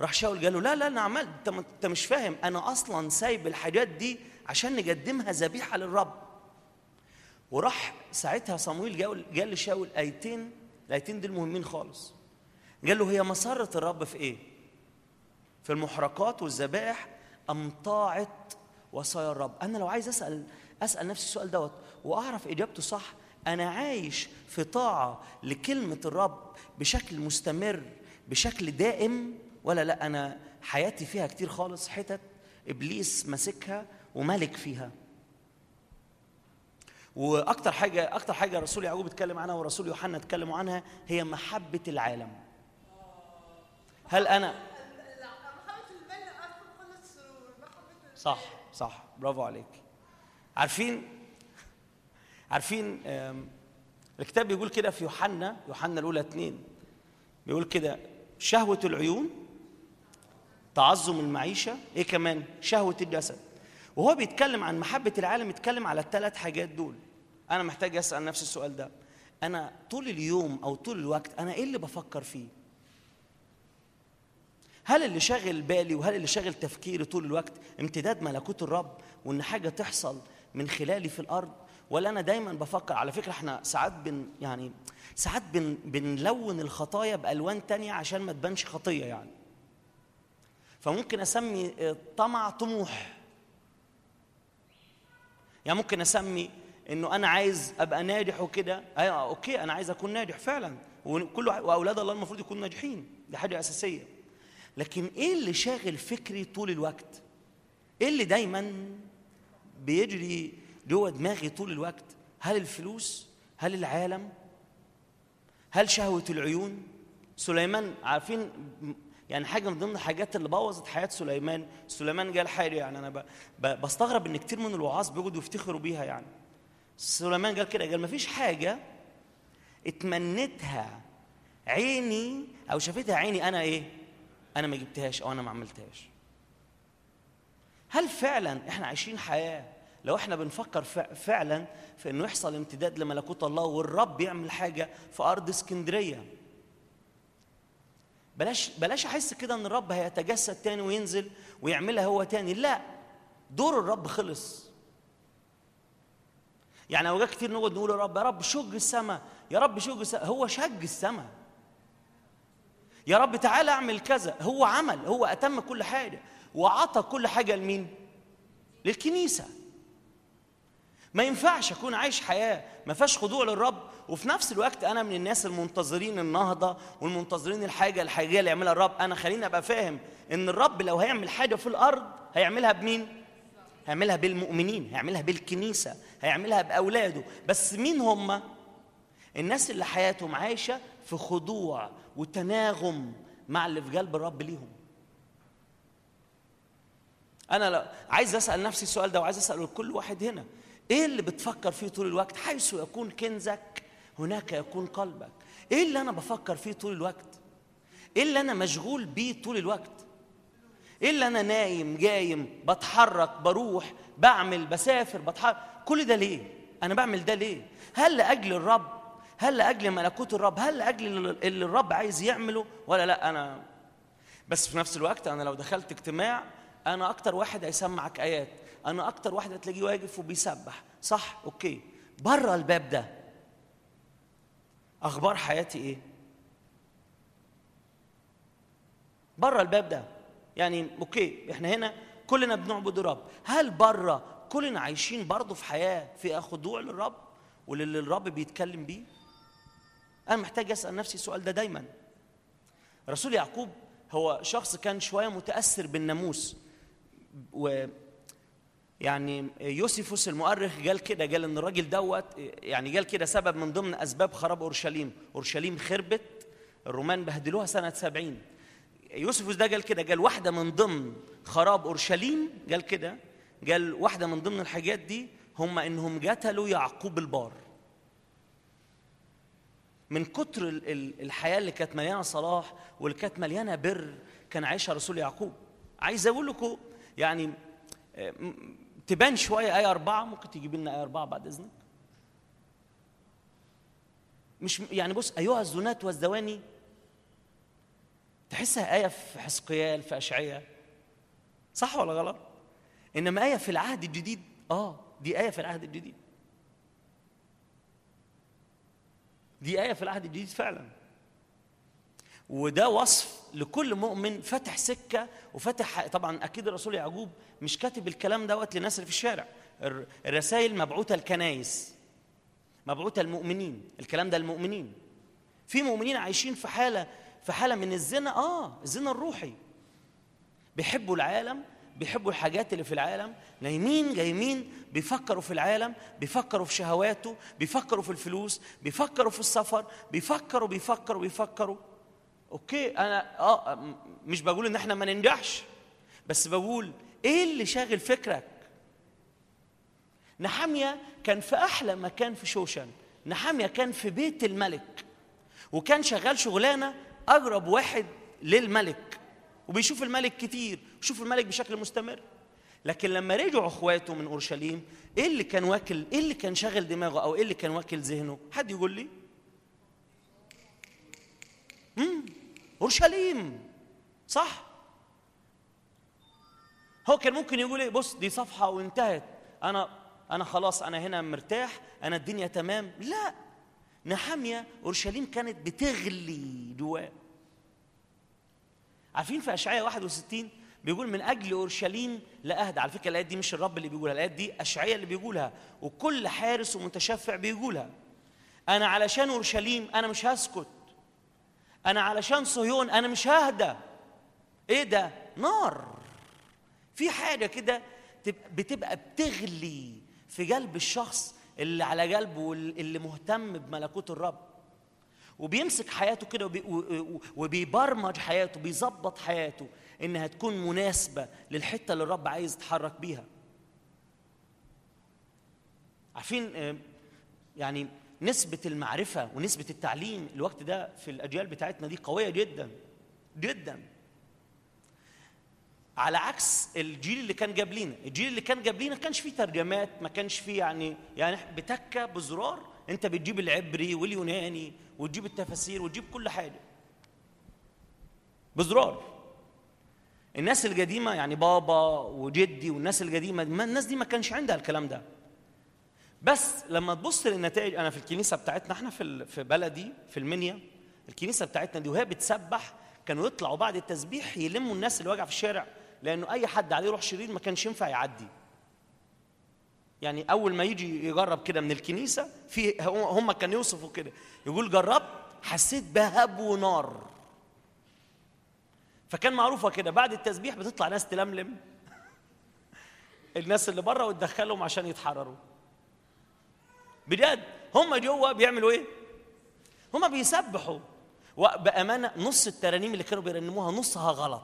راح شاول قال له لا لا أنا عملت أنت مش فاهم أنا أصلا سايب الحاجات دي عشان نقدمها ذبيحة للرب. وراح ساعتها صمويل قال لشاول أيتين؟ الأيتين دول مهمين خالص. قال له هي مسره الرب في إيه؟ في المحرقات والذبائح ام طاعت وصايا الرب. أنا لو عايز أسأل أسأل نفسي السؤال دوت وأعرف إجابته صح أنا عايش في طاعة لكلمة الرب بشكل مستمر بشكل دائم ولا لأ أنا حياتي فيها كتير خالص حتت إبليس ماسكها وملك فيها. وأكتر حاجة أكتر حاجة رسول يعقوب اتكلم عنها ورسول يوحنا اتكلموا عنها هي محبة العالم. هل أنا صح صح. برافو عليك. عارفين عارفين الكتاب بيقول كده في يوحنا يوحنا الأولى اتنين. بيقول كده شهوة العيون تعظم المعيشة إيه كمان؟ شهوة الجسد. وهو بيتكلم عن محبة العالم يتكلم على الثلاث حاجات دول. أنا محتاج أسأل نفسي السؤال ده. أنا طول اليوم أو طول الوقت أنا إيه اللي بفكر فيه؟ هل اللي شاغل بالي وهل اللي شاغل تفكيري طول الوقت امتداد ملكوت الرب وإن حاجة تحصل من خلالي في الأرض؟ ولا أنا دايما بفكر؟ على فكرة إحنا ساعات بن يعني ساعات بن بنلون الخطايا بألوان تانية عشان ما تبانش خطية يعني. فممكن أسمي آه، طمع طموح. يعني ممكن أسمي إنه أنا عايز أبقى ناجح وكده. أيوه أوكي أنا عايز أكون ناجح فعلا. وكل وأولاد الله المفروض يكونوا ناجحين. دي حاجة أساسية. لكن إيه اللي شاغل فكري طول الوقت؟ إيه اللي دايما بيجري جوه دماغي طول الوقت؟ هل الفلوس؟ هل العالم؟ هل شهوة العيون؟ سليمان عارفين يعني حاجة من ضمن الحاجات اللي بوظت حياة سليمان. سليمان قال حاجة يعني ب- بستغرب إن كتير من الوعاظ بيقعدوا يفتخروا بيها يعني. سليمان قال كده قال مفيش حاجة اتمنيتها عيني أو شافتها عيني أنا إيه؟ أنا ما جبتهاش أو أنا ما عملتهاش. هل فعلا إحنا عايشين حياة؟ لو إحنا بنفكر فع- فعلا في إنه يحصل امتداد لملكوت الله والرب يعمل حاجة في أرض اسكندرية. بلاش بلاش أحس كده إن الرب هيتجسد تاني وينزل ويعملها هو تاني. لا دور الرب خلص. يعني أوقات كتير نقعد نقول يا رب يا رب شج السماء يا رب شج السماء. هو شج السماء. يا رب تعالى أعمل كذا. هو عمل هو أتم كل حاجة وعطى كل حاجة لمين؟ للكنيسة. ما ينفعش أكون عايش حياة ما فيهاش خضوع للرب وفي نفس الوقت أنا من الناس المنتظرين النهضة والمنتظرين الحاجة الحاجيه اللي يعملها الرب. أنا خليني أبقى فاهم إن الرب لو هيعمل حاجة في الأرض هيعملها بمين؟ هيعملها بالمؤمنين هيعملها بالكنيسة هيعملها بأولاده. بس مين هم؟ الناس اللي حياتهم عايشة في خضوع وتناغم مع اللي في قلب الرب ليهم. أنا عايز أسأل نفسي السؤال ده وعايز اساله لكل واحد هنا. إيه اللي بتفكر فيه طول الوقت؟ حيث يكون كنزك هناك يكون قلبك. إيه اللي أنا بفكر فيه طول الوقت؟ إيه اللي أنا مشغول بيه طول الوقت؟ إيه اللي أنا نايم جايم بتحرك بروح بعمل بسافر بتحرك؟ كل ده ليه؟ أنا بعمل ده ليه؟ هل لأجل الرب؟ هل لأجل ملكوت الرب؟ هل لأجل اللي الرب عايز يعمله؟ ولا لأ أنا بس في نفس الوقت أنا لو دخلت اجتماع أنا أكتر واحد هيسمعك آيات. أنا أكتر واحد هتلاقيه واقف وبيسبح. صح؟ okay. بره الباب ده أخبار حياتي إيه؟ بره الباب ده. يعني okay إحنا هنا كلنا بنعبد الرب هل بره كلنا عايشين برضه في حياة فيها خضوع للرب وللي الرب بيتكلم بيه؟ أنا محتاج اسأل نفسي السؤال ده دايما. رسول يعقوب هو شخص كان شوية متأثر بالناموس و يعني يوسفوس المؤرخ قال كده قال إن الراجل دوت يعني قال كده سبب من ضمن أسباب خراب أورشليم. أورشليم خربت الرومان بهدلوها سنة سبعين. يوسفوس ده قال كده قال واحدة من ضمن خراب أورشليم قال كده قال واحدة من ضمن الحاجات دي هم إنهم قتلوا يعقوب البار. من كتر ال- ال- الحياة اللي كانت مليانة صلاح واللي كانت مليانة بر كان عايشها رسول يعقوب. عايز أقول لكم يعني آه، تبان شوية آية أربعة ممكن تجيب لنا آية أربعة بعد إذنك؟ مش يعني بص أيها الزنات والزواني تحسها آية في حسقيال في اشعياء صح ولا غلط؟ إنما آية في العهد الجديد آه دي آية في العهد الجديد. دي آية في العهد الجديد فعلا. وده وصف لكل مؤمن فتح سكة وفتح طبعا أكيد الرسول يعقوب مش كاتب الكلام دوت للناس اللي في الشارع. الر- الرسائل مبعوثة الكنايس مبعوثة المؤمنين الكلام ده المؤمنين. في مؤمنين عايشين في حالة في حالة من الزنا آه الزنا الروحي. بيحبوا العالم بيحبوا الحاجات اللي في العالم نايمين جايمين بيفكروا في العالم بيفكروا في شهواته بيفكروا في الفلوس بيفكروا في السفر بيفكروا بيفكروا بيفكروا. okay أنا آه مش بقول إن إحنا ما ننجحش بس بقول إيه اللي شاغل فكرك؟ نحميا كان في أحلى مكان في شوشن نحميا كان في بيت الملك وكان شغال شغلانة أقرب واحد للملك وبيشوف الملك كتير ويشوف الملك بشكل مستمر. لكن لما رجعوا أخواته من أورشليم إيه اللي كان واكل إيه اللي كان شاغل دماغه أو إيه اللي كان واكل ذهنه؟ حد يقول لي؟ امم أورشليم صح؟ هو كان ممكن يقول إيه بص دي صفحة وانتهت. أنا أنا خلاص أنا هنا مرتاح أنا الدنيا تمام. لا نحامية أورشليم كانت بتغلي جواه. عارفين في أشعياء 61 بيقول من أجل أورشليم لا اهدى على فكرة الآيات دي مش الرب اللي بيقولها الآيات دي أشعياء اللي بيقولها وكل حارس ومتشفع بيقولها. أنا علشان أورشليم أنا مش هسكت. أنا علشان صهيون أنا مش ههدى. إيه ده؟ نار. في حاجة كده تب- بتبقى بتغلي في قلب الشخص اللي على قلبه واللي مهتم بملكوت الرب. وبيمسك حياته كده وبيبرمج حياته بيظبط حياته إنها تكون مناسبة للحتة اللي الرب عايز يتحرك بيها. عارفين آه، يعني نسبة المعرفة ونسبة التعليم الوقت ده في الأجيال بتاعتنا دي قوية جدا جدا. على عكس الجيل اللي كان جاب لينا. الجيل اللي كان جاب لينا كانش فيه ترجمات ما كانش فيه يعني يعني بتكة بزرار. انت بتجيب العبري واليوناني وتجيب التفاسير وتجيب كل حاجة. بزرار. الناس القديمة يعني بابا وجدي والناس القديمة ما الناس دي ما كانش عندها الكلام ده. بس لما تبص للنتائج أنا في الكنيسة بتاعتنا إحنا في في بلدي في المنيا الكنيسة بتاعتنا دي وهي بتسبح كانوا يطلعوا بعد التسبيح يلموا الناس اللي واقعه في الشارع لأنه أي حد عليه روح شرير ما كانش ينفع يعدي. يعني أول ما يجي يجرب كده من الكنيسة في هم كانوا يوصفوا كده يقول جربت حسيت بهب ونار. فكان معروفة كده بعد التسبيح بتطلع ناس تلملم. الناس اللي بره وتدخلهم عشان يتحرروا. بجد. هم جوه بيعملوا إيه؟ هم بيسبحوا. وبأمانة نص الترانيم اللي كانوا بيرنموها نصها غلط.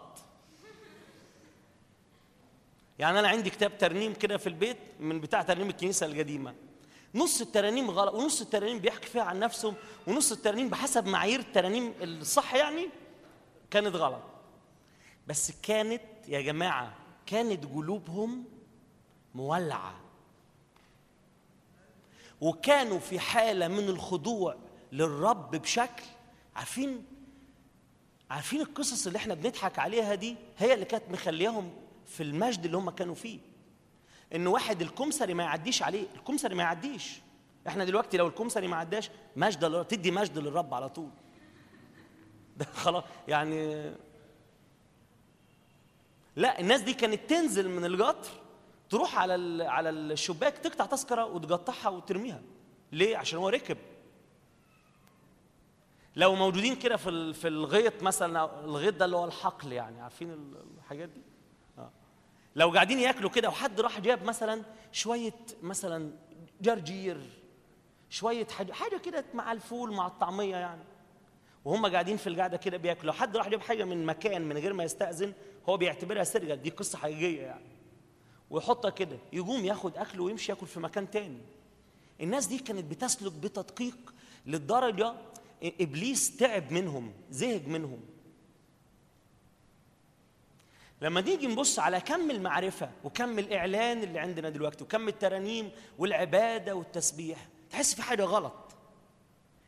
يعني أنا عندي كتاب ترنيم كده في البيت من بتاع ترنيم الكنيسة القديمة. نص الترانيم غلط ونص الترانيم بيحكي فيها عن نفسه ونص الترانيم بحسب معايير الترانيم الصح يعني كانت غلط. بس كانت يا جماعة كانت قلوبهم مولعة. وكانوا في حالة من الخضوع للرب بشكل عارفين؟ عارفين القصص اللي إحنا بنضحك عليها دي؟ هي اللي كانت مخلياهم في المجد اللي هم كانوا فيه. إن واحد الكمثري ما يعديش عليه الكمثري ما يعديش. إحنا دلوقتي لو الكمثري ما عداش مجد تدي مجد للرب على طول. ده خلاص يعني لا الناس دي كانت تنزل من القطر. تروح على على الشباك تقطع تذكرة وتقطعها وترميها. ليه؟ عشان هو ركب. لو موجودين كده في في الغيط مثلا الغيط ده اللي هو الحقل يعني عارفين ال- الحاجات دي؟ آه. لو قاعدين ياكلوا كده وحد راح جاب مثلا شوية مثلا جرجير شوية حاجة حاجة كده مع الفول مع الطعمية يعني. وهم قاعدين في القعدة كده بياكلوا. لو حد راح جاب حاجة من مكان من غير ما يستأذن هو بيعتبرها سرقة. دي قصة حقيقية يعني. ويحطها كده يقوم ياخد اكله ويمشي ياكل في مكان تاني. الناس دي كانت بتسلك بتدقيق للدرجة إبليس تعب منهم زهق منهم. لما نيجي نبص على كم المعرفة وكم الإعلان اللي عندنا دلوقتي وكم الترانيم والعبادة والتسبيح تحس في حاجة غلط.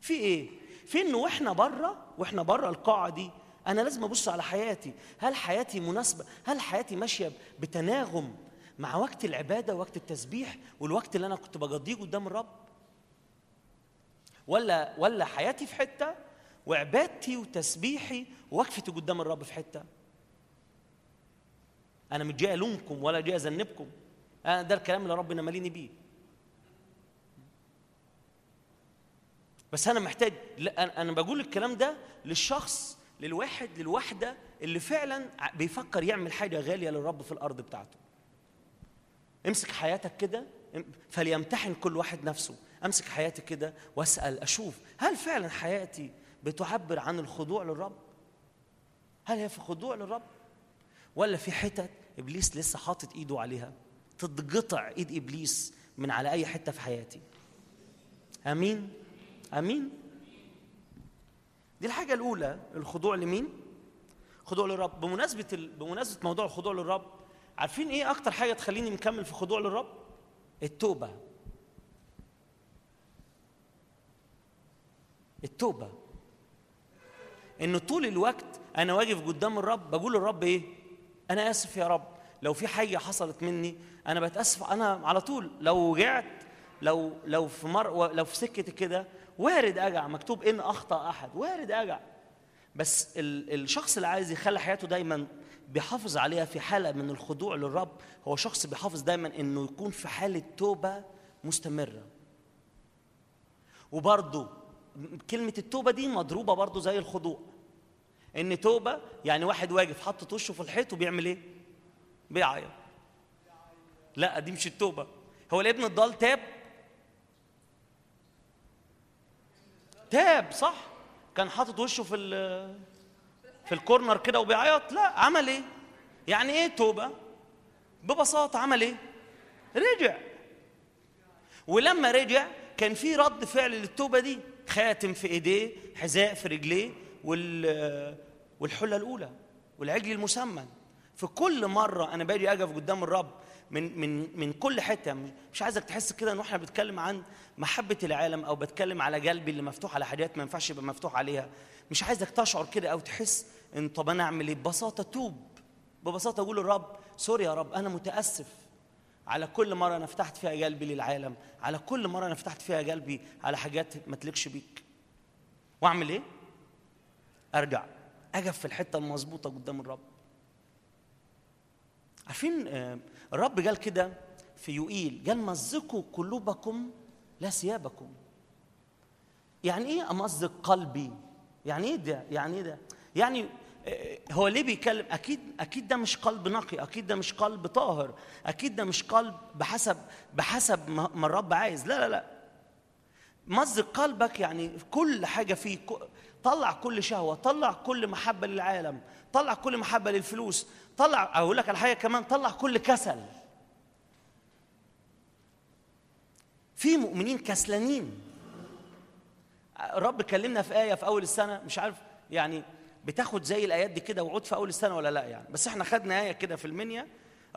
في إيه؟ في إنه وإحنا بره وإحنا بره القاعة دي أنا لازم أبص على حياتي. هل حياتي مناسبة؟ هل حياتي ماشية بتناغم؟ مع وقت العبادة ووقت التسبيح والوقت اللي أنا كنت بقضيه قدام الرب. ولا ولا حياتي في حتة وعبادتي وتسبيحي ووقفتي قدام الرب في حتة. أنا مش جاي ألومكم ولا جاي أذنبكم. أنا ده الكلام اللي ربنا ماليني بيه. بس أنا محتاج أنا بقول الكلام ده للشخص للواحد للواحده اللي فعلا بيفكر يعمل حاجة غالية للرب في الأرض بتاعته. امسك حياتك كده فليمتحن كل واحد نفسه. امسك حياتي كده واسأل أشوف هل فعلا حياتي بتعبر عن الخضوع للرب؟ هل هي في خضوع للرب؟ ولا في حتت إبليس لسه حاطط إيده عليها؟ تتقطع إيد إبليس من على أي حتة في حياتي. آمين؟ آمين؟ دي الحاجة الأولى الخضوع لمين؟ خضوع للرب. بمناسبة. بمناسبة موضوع الخضوع للرب عارفين إيه أكتر حاجة تخليني مكمل في خضوع للرب؟ التوبة. التوبة. إنه طول الوقت أنا واقف قدام الرب بقول للرب إيه؟ أنا آسف يا رب. لو في حاجة حصلت مني أنا بتأسف. أنا على طول لو وجعت لو لو في مر لو في سكتي كده وارد أجع. مكتوب إن أخطأ أحد. وارد أجع. بس ال- الشخص اللي عايز يخلي حياته دايما بيحافظ عليها في حالة من الخضوع للرب. هو شخص بيحافظ دايما إنه يكون في حالة توبة مستمرة. وبرضه كلمة التوبة دي مضروبة برضه زي الخضوع. إن توبة يعني واحد واقف حاطط وشه في الحيط وبيعمل إيه؟ بيعيط. لا دي مش التوبة. هو الابن الضال تاب؟ تاب صح؟ كان حاطط وشه في في الكورنر كده وبيعيط. لا عمل إيه؟ يعني إيه توبة؟ ببساطة عمل إيه؟ رجع. ولما رجع كان في رد فعل للتوبة دي خاتم في إيديه حذاء في رجليه وال والحلة الأولى والعجل المسمن. في كل مرة أنا باجي أقف قدام الرب من من من كل حتة مش عايزك تحس كده إن إحنا بنتكلم عن محبة العالم أو بتكلم على قلبي اللي مفتوح على حاجات ما ينفعش يبقى مفتوح عليها. مش عايزك تشعر كده أو تحس إن طب أنا أعمل إيه؟ ببساطة توب ببساطة أقول للرب سوري يا رب أنا متأسف. على كل مرة أنا فتحت فيها قلبي للعالم على كل مرة أنا فتحت فيها قلبي على حاجات ما تليقش بيك. وأعمل إيه؟ أرجع. أقف في الحتة المظبوطة قدام الرب. عارفين آه، الرب قال كده في يوئيل قال مزقوا قلوبكم لا ثيابكم. يعني إيه أمزق قلبي؟ يعني إيه ده؟ يعني إيه ده؟ يعني هو ليه بيتكلم أكيد أكيد ده مش قلب نقي أكيد ده مش قلب طاهر أكيد ده مش قلب بحسب بحسب ما الرب عايز. لا لا لا. مزق قلبك يعني كل حاجة فيه طلع كل شهوة طلع كل محبة للعالم طلع كل محبة للفلوس طلع أقول لك على حاجة كمان طلع كل كسل. في مؤمنين كسلانين. الرب كلمنا في آية في أول السنة مش عارف يعني بتاخد زي الآيات دي كده وعود في أول السنة ولا لأ يعني. بس إحنا خدنا آية كده في المنيا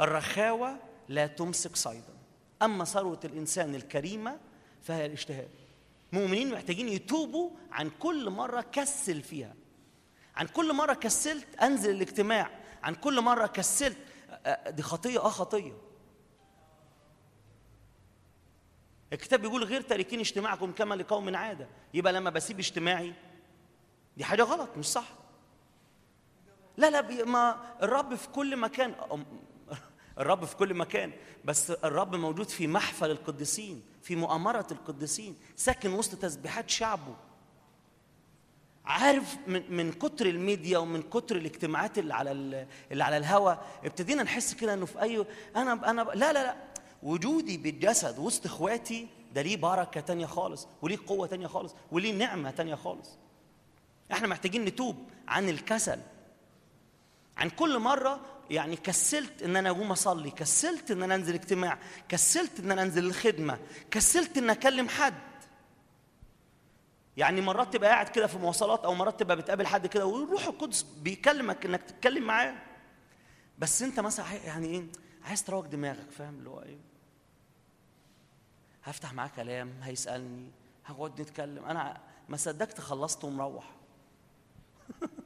الرخاوة لا تمسك صيدا. أما ثروة الإنسان الكريمة فهي الاشتهاء مؤمنين محتاجين يتوبوا عن كل مرة كسل فيها. عن كل مرة كسلت أنزل الاجتماع. عن كل مرة كسلت دي خطية آه خطية. الكتاب بيقول غير تاركين اجتماعكم كما لقوم عادة. يبقى لما بسيب اجتماعي دي حاجة غلط مش صح. لا لا ما الرب في كل مكان الرب في كل مكان بس الرب موجود في محفل القديسين في مؤامرة القديسين ساكن وسط تسبيحات شعبه. عارف من من كتر الميديا ومن كتر الاجتماعات اللي على ال- اللي على الهوا ابتدينا نحس كده إنه في اي أنا أنا لا لا لا وجودي بالجسد وسط إخواتي ده ليه بركة تانية خالص وليه قوة تانية خالص وليه نعمة تانية خالص. إحنا محتاجين نتوب عن الكسل. عن كل مرة يعني كسلت إن أنا أقوم أصلي كسلت إن أنا أنزل اجتماع كسلت إن أنا أنزل الخدمة كسلت إن أكلم حد. يعني مرات تبقى قاعد كده في مواصلات أو مرات تبقى بتقابل حد كده والروح القدس بيكلمك إنك تتكلم معاه. بس أنت مثلا يعني إيه؟ عايز تروج دماغك فاهم؟ اللي هو إيه؟ هفتح معاه كلام هيسألني هقعد نتكلم. أنا ما صدقت خلصت ومروح.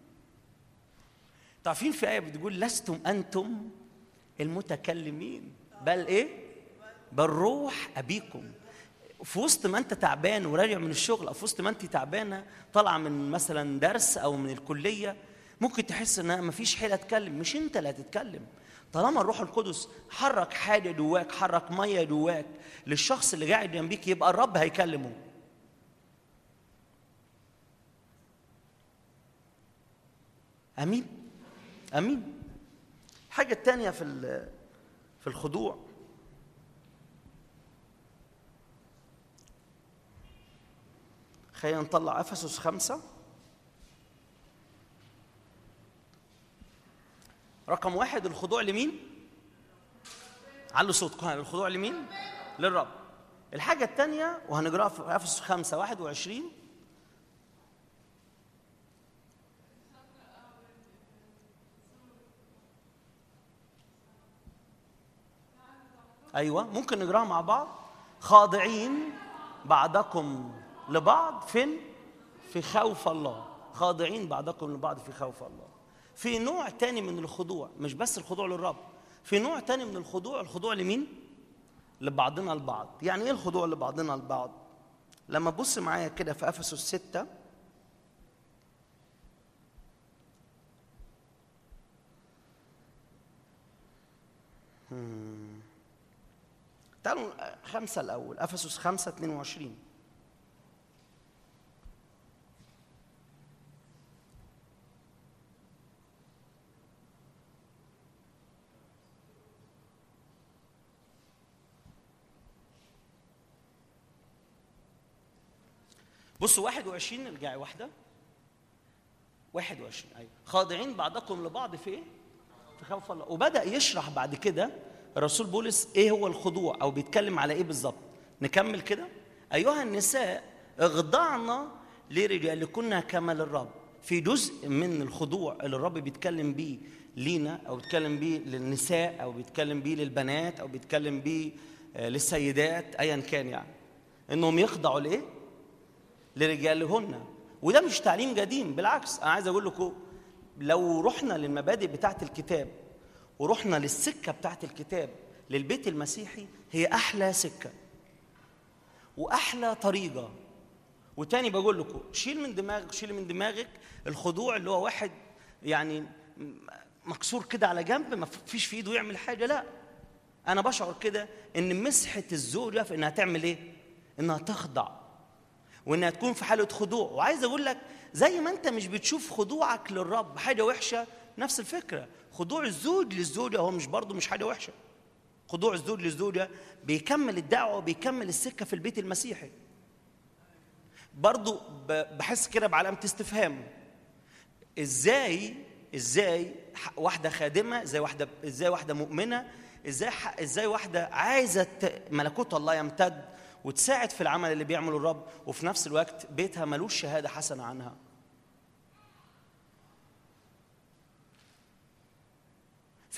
تعرفين في آية بتقول لستم أنتم المتكلمين. بل إيه؟ بل روح أبيكم. في وسط ما أنت تعبان وراجع من الشغل أو في وسط ما أنت تعبانة طالعة من مثلا درس أو من الكلية ممكن تحس إن مفيش حيلة أتكلم. مش أنت اللي هتتكلم. طالما الروح القدس حرك حاجة جواك حرك مية جواك للشخص اللي قاعد جنبيك يبقى الرب هيكلمه. أمين؟ أمين. الحاجة الثانية في في الخضوع. خلينا نطلع أفسس خمسة. رقم واحد الخضوع لمين؟ علوا صوتكم. الخضوع لمين؟ للرب. الحاجة الثانية وهنقرأها في أفسس 5 21 أيوة. ممكن نقرأها مع بعض. خاضعين بعضكم لبعض فين؟ في خوف الله. خاضعين بعضكم لبعض في خوف الله. في نوع تاني من الخضوع مش بس الخضوع للرب. في نوع تاني من الخضوع الخضوع لمين؟ لبعضنا البعض. يعني إيه الخضوع لبعضنا البعض؟ لما تبص معايا كده في أفسس ستة. هم. تعالوا خمسة الأول أفسس خمسة 22 بصوا 21 ارجعي واحدة. 21 أيوة. خاضعين بعضكم لبعض في إيه؟ في خوف الله. وبدأ يشرح بعد كده الرسول بولس إيه هو الخضوع أو بيتكلم على إيه بالظبط؟ نكمل كده. أيها النساء اخضعنا لرجالكن كما للرب. في جزء من الخضوع اللي الرب بيتكلم بيه لينا أو بيتكلم بيه للنساء أو بيتكلم بيه للبنات أو بيتكلم بيه آه، للسيدات ايا كان يعني. إنهم يخضعوا لإيه؟ لرجالهن. وده مش تعليم قديم بالعكس. أنا عايز أقول لكم لو رحنا للمبادئ بتاعة الكتاب ورحنا للسكة بتاعه الكتاب للبيت المسيحي هي أحلى سكة وأحلى طريقة. وتاني بقول لكم شيل من دماغك شيل من دماغك الخضوع اللي هو واحد يعني مكسور كده على جنب ما فيش في إيده يعمل حاجة لا. أنا بشعر كده إن مسحة الزوجه في إنها تعمل إيه؟ إنها تخضع وإنها تكون في حالة خضوع. وعايز أقول لك زي ما أنت مش بتشوف خضوعك للرب حاجة وحشة نفس الفكرة. خضوع الزوج للزوجه هو مش برضه مش حاجة وحشة. خضوع الزوج للزوجه بيكمل الدعوة بيكمل السكة في البيت المسيحي. برضه بحس كده بعلامة استفهام. إزاي إزاي واحدة خادمة زي واحدة إزاي واحدة مؤمنة إزاي إزاي واحدة عايزة ت- ملكوت الله يمتد وتساعد في العمل اللي بيعمله الرب وفي نفس الوقت بيتها ملوش شهادة حسنة عنها.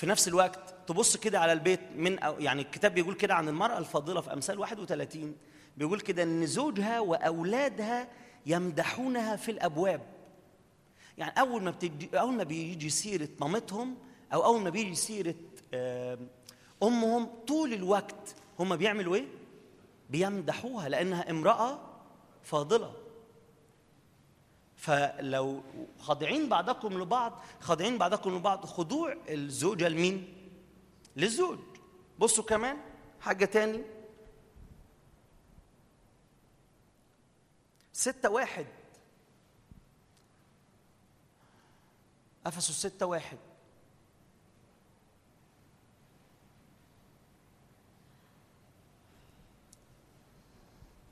في نفس الوقت تبص كده على البيت من أو يعني الكتاب بيقول كده عن المرأة الفاضلة في أمثال 31 بيقول كده إن زوجها وأولادها يمدحونها في الأبواب يعني أول ما بتجي أول ما بيجي سيرة مامتهم أو أول ما بيجي سيرة أمهم طول الوقت هم بيعملوا إيه؟ بيمدحوها لأنها امرأة فاضلة فلو خاضعين بعضكم لبعض خاضعين بعضكم لبعض خضوع الزوجة لمين؟ للزوج بصوا كمان حاجة تاني ستة واحد أفسس ستة واحد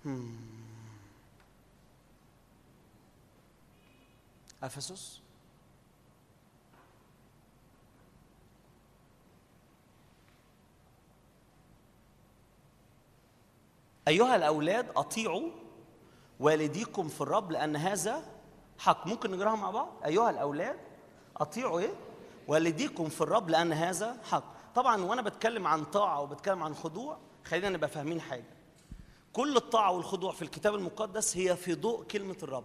هم. أفسس؟ أيها الأولاد أطيعوا والديكم في الرب لأن هذا حق. ممكن نقراها مع بعض؟ أيها الأولاد أطيعوا إيه؟ والديكم في الرب لأن هذا حق. طبعا وأنا بتكلم عن طاعة وبتكلم عن خضوع خلينا نبقى فاهمين حاجة. كل الطاعة والخضوع في الكتاب المقدس هي في ضوء كلمة الرب.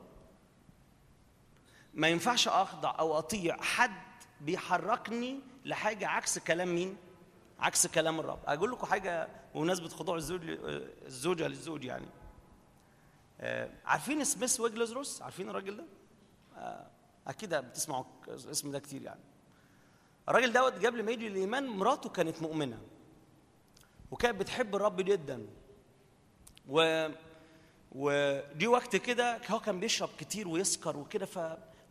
ما ينفعش أخضع أو أطيع حد بيحركني لحاجة عكس كلام مين؟ عكس كلام الرب. أقول لكم حاجة بمناسبة خضوع الزوج الزوجة للزوج يعني. آه، عارفين سميث ويجلزروس؟ عارفين الراجل ده؟ آه، أكيد بتسمعوا الاسم ده كتير يعني. الراجل دوت قبل ما يجي الإيمان مراته كانت مؤمنة. وكانت بتحب الرب جدا. و ودي وقت كده هو كان بيشرب كتير ويسكر وكده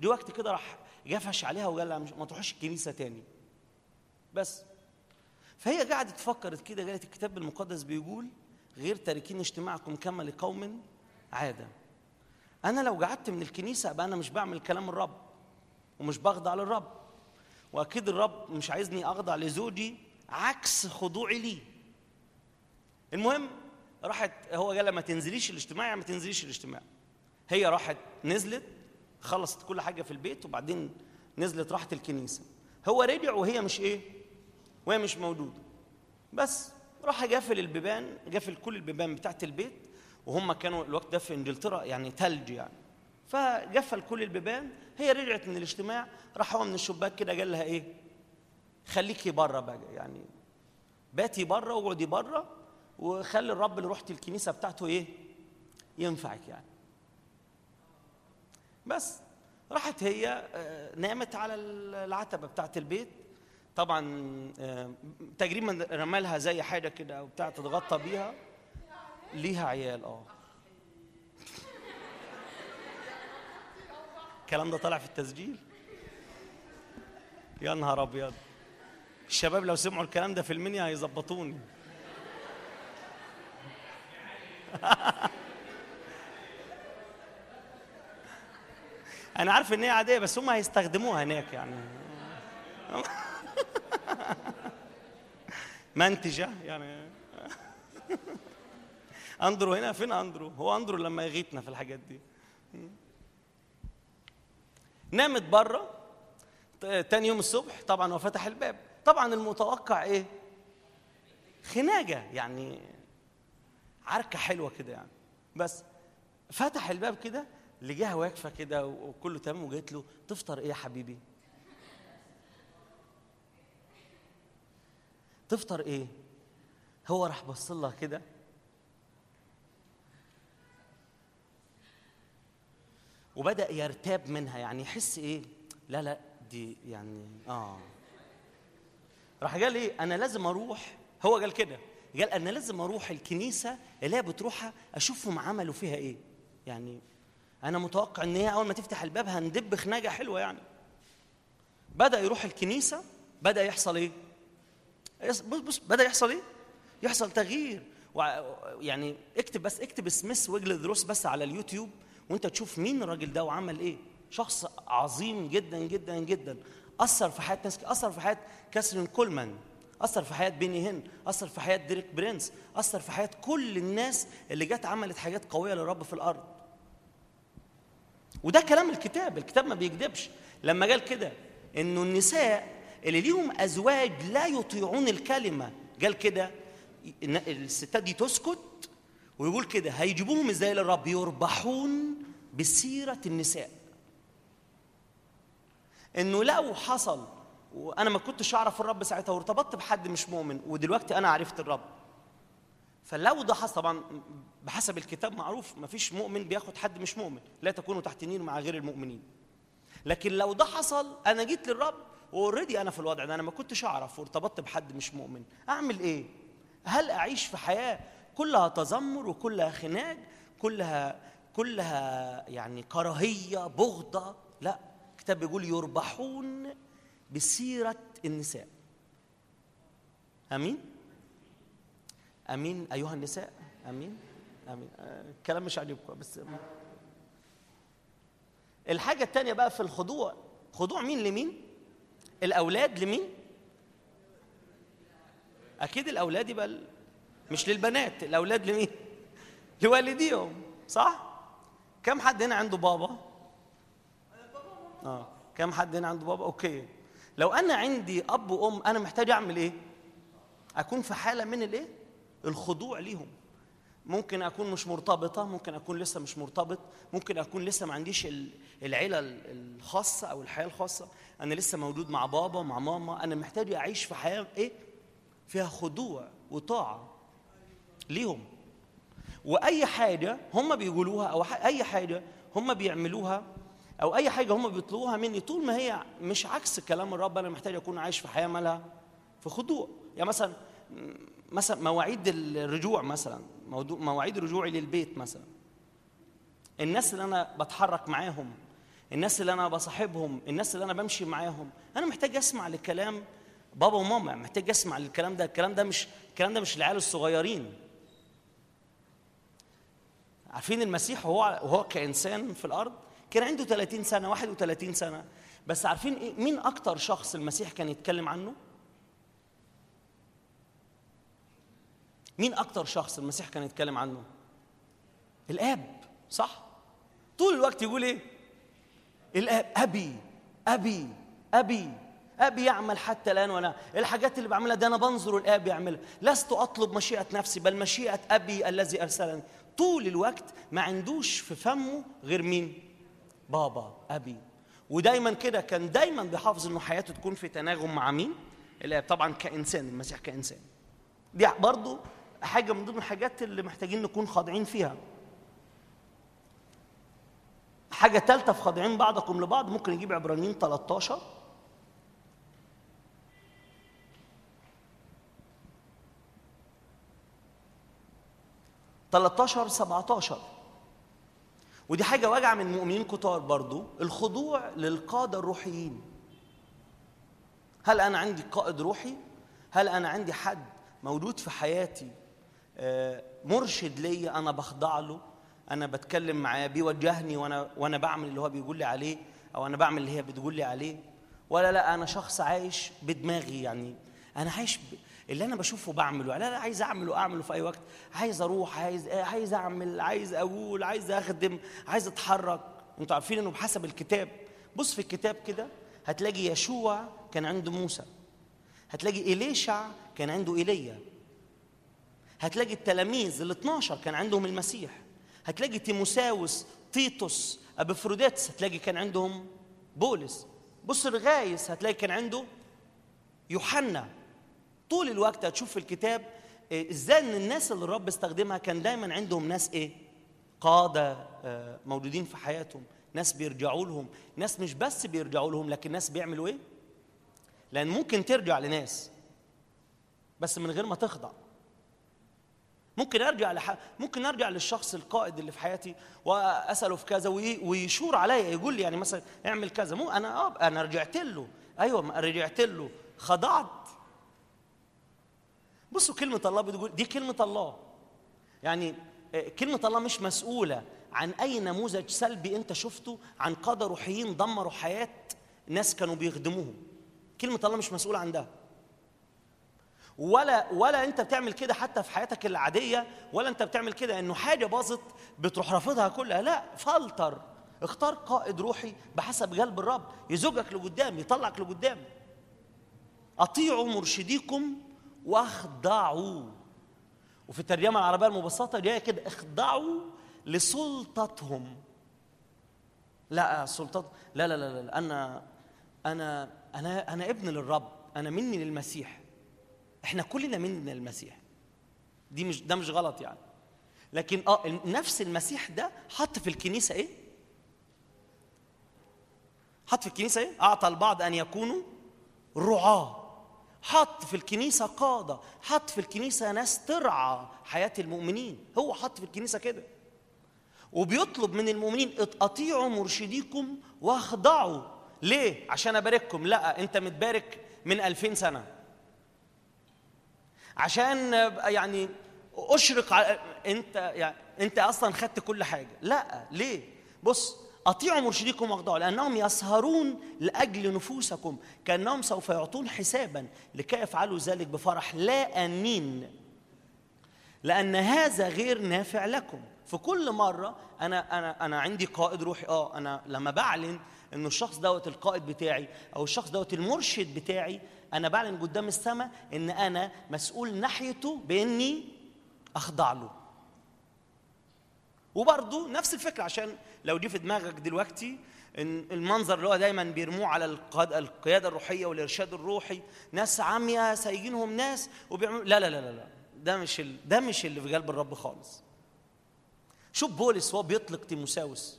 فدي وقت كده راح جفش عليها وقال لها ما تروحش الكنيسة تاني. بس. فهي قعدت تفكر كده قالت الكتاب المقدس بيقول غير تاركين اجتماعكم كما لقوم عادة. أنا لو قعدت من الكنيسة أبقى أنا مش بعمل كلام الرب ومش بخضع للرب. وأكيد الرب مش عايزني أخضع لزوجي عكس خضوعي ليه. المهم راحت هو قال لها ما تنزليش الاجتماع يعني ما تنزليش الاجتماع. هي راحت نزلت خلصت كل حاجة في البيت وبعدين نزلت راحت الكنيسة. هو رجع وهي مش إيه؟ وهي مش موجودة. بس راح قافل البيبان قافل كل البيبان بتاعت البيت وهم كانوا الوقت ده في إنجلترا يعني تلج يعني. فقفل كل البيبان هي رجعت من الاجتماع راح هو من الشباك كده قال لها إيه؟ خليكي بره بقى يعني باتي بره واقعدي بره وخلي الرب اللي رحت الكنيسة بتاعته إيه؟ ينفعك يعني. بس. راحت هي آه، نامت على العتبة بتاعت البيت. طبعا آه، تقريبا رمالها زي حاجة كده أو بتاع تتغطى بيها. ليها عيال آه. الكلام ده طالع في التسجيل؟ يا نهار أبيض. الشباب لو سمعوا الكلام ده في المنيا هيظبطوني. أنا عارف إن هي عادية بس هم هيستخدموها هناك يعني. منتجة يعني. أندرو هنا فين أندرو؟ هو أندرو لما يغيتنا في الحاجات دي. نامت بره تاني يوم الصبح طبعا هو فتح الباب. طبعا المتوقع إيه؟ خناجة يعني عركة حلوة كده يعني. بس فتح الباب كده لقاها واقفه كده وكله تمام وجيت له تفطر إيه يا حبيبي؟ تفطر إيه؟ هو راح بص لها كده. وبدأ يرتاب منها يعني يحس إيه؟ لا لا دي يعني آه. راح قال إيه؟ أنا لازم أروح. هو قال كده. قال أنا لازم أروح الكنيسة اللي هي بتروحها أشوفهم عملوا فيها إيه. يعني أنا متوقع إن هي أول ما تفتح الباب هندب خناقة حلوة يعني. بدأ يروح الكنيسة بدأ يحصل إيه؟ بص بص بدأ يحصل إيه؟ يحصل تغيير. وع- يعني اكتب بس اكتب سميث ويجلزورث بس على اليوتيوب وأنت تشوف مين الراجل ده وعمل إيه. شخص عظيم جدا جدا جدا. أثر في حياة ناس أثر في حياة كاثرين كولمان. أثر في حياة بيني هن أثر في حياة ديريك برينس. أثر في حياة كل الناس اللي جت عملت حاجات قوية للرب في الأرض. وده كلام الكتاب الكتاب ما بيكذبش لما قال كده إنه النساء اللي ليهم أزواج لا يطيعون الكلمة قال كده الستات دي تسكت ويقول كده هيجيبوهم إزاي للرب؟ يربحون بسيرة النساء. إنه لو حصل وأنا ما كنتش أعرف الرب ساعتها وارتبطت بحد مش مؤمن ودلوقتي أنا عرفت الرب. فلو ده حصل طبعا بحسب الكتاب معروف ما فيش مؤمن بياخد حد مش مؤمن لا تكونوا تحت نير مع غير المؤمنين. لكن لو ده حصل أنا جيت للرب واوريدي أنا في الوضع ده أنا ما كنتش أعرف وارتبطت بحد مش مؤمن أعمل إيه؟ هل أعيش في حياة كلها تذمر وكلها خناق كلها كلها يعني كراهية بغضة؟ لا الكتاب بيقول يربحون بسيرة النساء. آمين؟ أمين أيها النساء. أمين. أمين. آه، الكلام مش عاجبكم بس الحاجة الثانية بقى في الخضوع. خضوع مين لمين؟ الأولاد لمين؟ أكيد الأولاد يبقى مش للبنات الأولاد لمين؟ لوالديهم صح؟ كم حد هنا عنده بابا؟ آه كم حد هنا عنده بابا؟ أوكي. لو أنا عندي أب وأم أنا محتاج أعمل إيه؟ أكون في حالة من الإيه؟ الخضوع ليهم. ممكن أكون مش مرتبطة ممكن أكون لسه مش مرتبط ممكن أكون لسه ما عنديش ال- العيلة ال- الخاصة أو الحياة الخاصة. أنا لسه موجود مع بابا ومع ماما. أنا محتاج أعيش في حياة إيه؟ فيها خضوع وطاعة ليهم. وأي حاجة هم بيقولوها أو أي حاجة هم بيعملوها أو أي حاجة هم بيطلبوها مني طول ما هي مش عكس كلام الرب أنا محتاج أكون عايش في حياة مالها في خضوع. يعني مثلا مثلا مواعيد الرجوع مثلا موضوع مواعيد رجوعي للبيت مثلا. الناس اللي أنا بتحرك معاهم الناس اللي أنا بصاحبهم الناس اللي أنا بمشي معاهم أنا محتاج أسمع لكلام بابا وماما محتاج أسمع للكلام ده. الكلام ده مش الكلام ده مش العيال الصغيرين. عارفين المسيح وهو وهو كإنسان في الأرض؟ كان عنده 30 سنة 31 سنة. بس عارفين إيه؟ مين أكتر شخص المسيح كان يتكلم عنه؟ مين أكتر شخص المسيح كان يتكلم عنه؟ الآب صح؟ طول الوقت يقول إيه؟ الآب أبي أبي أبي أبي يعمل حتى الآن وأنا الحاجات اللي بعملها ده أنا بنظر الآب يعملها. لست أطلب مشيئة نفسي بل مشيئة أبي الذي أرسلني. طول الوقت ما عندوش في فمه غير مين؟ بابا أبي. ودايما كده كان دايما بيحافظ إنه حياته تكون في تناغم مع مين؟ الآب. طبعا كإنسان المسيح كإنسان. دي برضو حاجة من ضمن الحاجات اللي محتاجين نكون خاضعين فيها. حاجة ثالثه في خاضعين بعضكم لبعض ممكن نجيب عبرانيين 13 13 17 ودي حاجة واجعة من مؤمنين كتار برضو الخضوع للقادة الروحيين. هل أنا عندي قائد روحي؟ هل أنا عندي حد موجود في حياتي مرشد ليا أنا بخضع له. أنا بتكلم معاه بيوجهني وأنا وأنا بعمل اللي هو بيقول لي عليه أو أنا بعمل اللي هي بتقول لي عليه. ولا لا أنا شخص عايش بدماغي يعني. أنا عايش ب... اللي أنا بشوفه بعمله. لا لا عايز أعمله أعمله في أي وقت. عايز أروح عايز عايز أعمل عايز أقول عايز أخدم عايز أتحرك. أنتوا عارفين إنه بحسب الكتاب. بص في الكتاب كده هتلاقي يشوع كان عنده موسى. هتلاقي إليشع كان عنده إيليا. هتلاقي التلاميذ ال 12 كان عندهم المسيح. هتلاقي تيموساوس تيتوس أبفروديتس هتلاقي كان عندهم بولس. بص الغايس هتلاقي كان عنده يوحنا. طول الوقت هتشوف في الكتاب إيه، إزاي إن الناس اللي الرب استخدمها كان دايما عندهم ناس إيه؟ قادة آه، موجودين في حياتهم. ناس بيرجعوا لهم. ناس مش بس بيرجعوا لهم لكن ناس بيعملوا إيه؟ لأن ممكن ترجع لناس بس من غير ما تخضع. ممكن أرجع لح... ممكن أرجع للشخص القائد اللي في حياتي وأسأله في كذا وي... ويشور عليا يقول لي يعني مثلا اعمل كذا. مو أنا آه أنا رجعت له. أيوه ما رجعت له. خضعت. بصوا كلمة الله بتقول دي كلمة الله. يعني آه، كلمة الله مش مسؤولة عن أي نموذج سلبي أنت شفته عن قادة روحيين دمروا حياة ناس كانوا بيخدموهم. كلمة الله مش مسؤولة عن ده. ولا ولا انت بتعمل كده حتى في حياتك العادية ولا انت بتعمل كده انه حاجة باظت بتروح رافضها كلها لا فلتر. اختار قائد روحي بحسب قلب الرب يزوجك لقدام يطلعك لقدام. أطيعوا مرشديكم وأخضعوا. وفي الترجمة العربية المبسطة جاية كده اخضعوا لسلطتهم. لا سلطات لا لا لا, لا. أنا أنا أنا أنا ابن للرب أنا مني للمسيح. إحنا كلنا مننا للمسيح دي مش ده مش غلط يعني. لكن آه نفس المسيح ده حط في الكنيسة إيه؟ حط في الكنيسة إيه؟ أعطى البعض أن يكونوا رعاة. حط في الكنيسة قادة. حط في الكنيسة ناس ترعى حياة المؤمنين. هو حط في الكنيسة كده. وبيطلب من المؤمنين أطيعوا مرشديكم وأخضعوا. ليه؟ عشان أبارككم. لا أنت متبارك من ألفين سنة. عشان يعني أشرق على أنت يعني أنت أصلا خدت كل حاجة. لا ليه؟ بص أطيعوا مرشديكم وأخضعوا لأنهم يسهرون لأجل نفوسكم كأنهم سوف يعطون حسابا لكي يفعلوا ذلك بفرح لا انين لأن هذا غير نافع لكم. في كل مرة أنا أنا أنا عندي قائد روحي. آه أنا لما بعلن إنه الشخص دوت القائد بتاعي أو الشخص دوت المرشد بتاعي أنا بعلن قدام السماء إن أنا مسؤول ناحيته بإني أخضع له. وبرضه نفس الفكرة عشان لو دي في دماغك دلوقتي إن المنظر اللي هو دايما بيرموه على القيادة الروحية والإرشاد الروحي ناس عامية سايقينهم ناس وبيعملوا لا لا لا لا ده مش ال... ده مش اللي في قلب الرب خالص. شوف بولس وهو بيطلق تيموثاوس.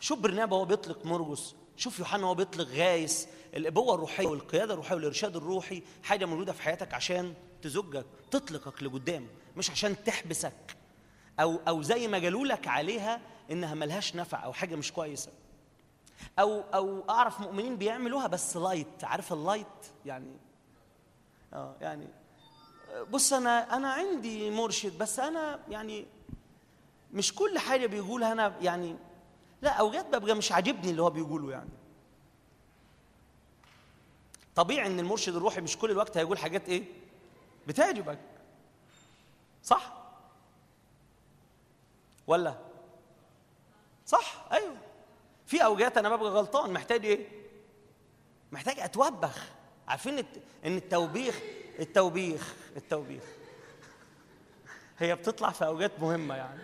شوف برنابا وهو بيطلق مرقس. شوف يوحنا وهو بيطلق غايس. الأبوة الروحية والقيادة الروحية والإرشاد الروحي حاجة موجودة في حياتك عشان تزقك تطلقك لقدام مش عشان تحبسك أو أو زي ما قالوا لك عليها إنها ملهاش نفع أو حاجة مش كويسة. أو أو أعرف مؤمنين بيعملوها بس light عارف ال light يعني آه يعني بص أنا أنا عندي مرشد بس أنا يعني مش كل حاجة بيقولها أنا يعني لا أوقات ببقى مش عاجبني اللي هو بيقوله يعني. طبيعي إن المرشد الروحي مش كل الوقت هيقول حاجات إيه؟ بتعجبك صح؟ ولا؟ صح أيوه. في أوقات أنا ببقى غلطان محتاج إيه؟ محتاج أتوبخ. عارفين إن التوبيخ التوبيخ التوبيخ. هي بتطلع في أوقات مهمة يعني.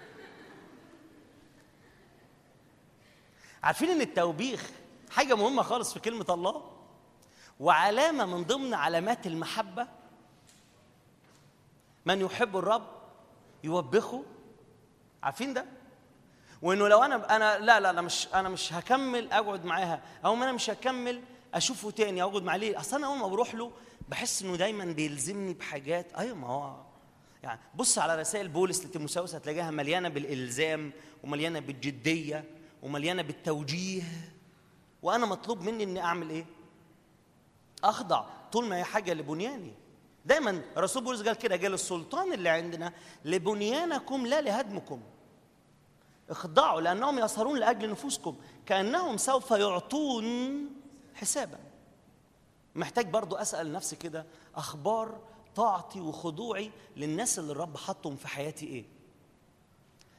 عارفين إن التوبيخ حاجة مهمة خالص في كلمة الله؟ وعلامة من ضمن علامات المحبة من يحب الرب يوبخه. عارفين ده؟ وإنه لو أنا أنا لا لا أنا مش أنا مش هكمل أقعد معاها. أو أنا مش هكمل أشوفه تاني أقعد معاه ليه؟ أصل أنا أول ما بروح له بحس إنه دايما بيلزمني بحاجات. أيوه ما هو. يعني بص على رسائل بولس لتيموساوس هتلاقيها مليانة بالإلزام ومليانة بالجدية ومليانة بالتوجيه. وأنا مطلوب مني إني أعمل إيه؟ أخضع طول ما هي حاجة لبنياني. دايما رسول بولس قال كده قال السلطان اللي عندنا لبنيانكم لا لهدمكم. اخضعوا لأنهم يسهرون لأجل نفوسكم كأنهم سوف يعطون حسابا. محتاج برضو أسأل نفسي كده أخبار طاعتي وخضوعي للناس اللي الرب حطهم في حياتي إيه؟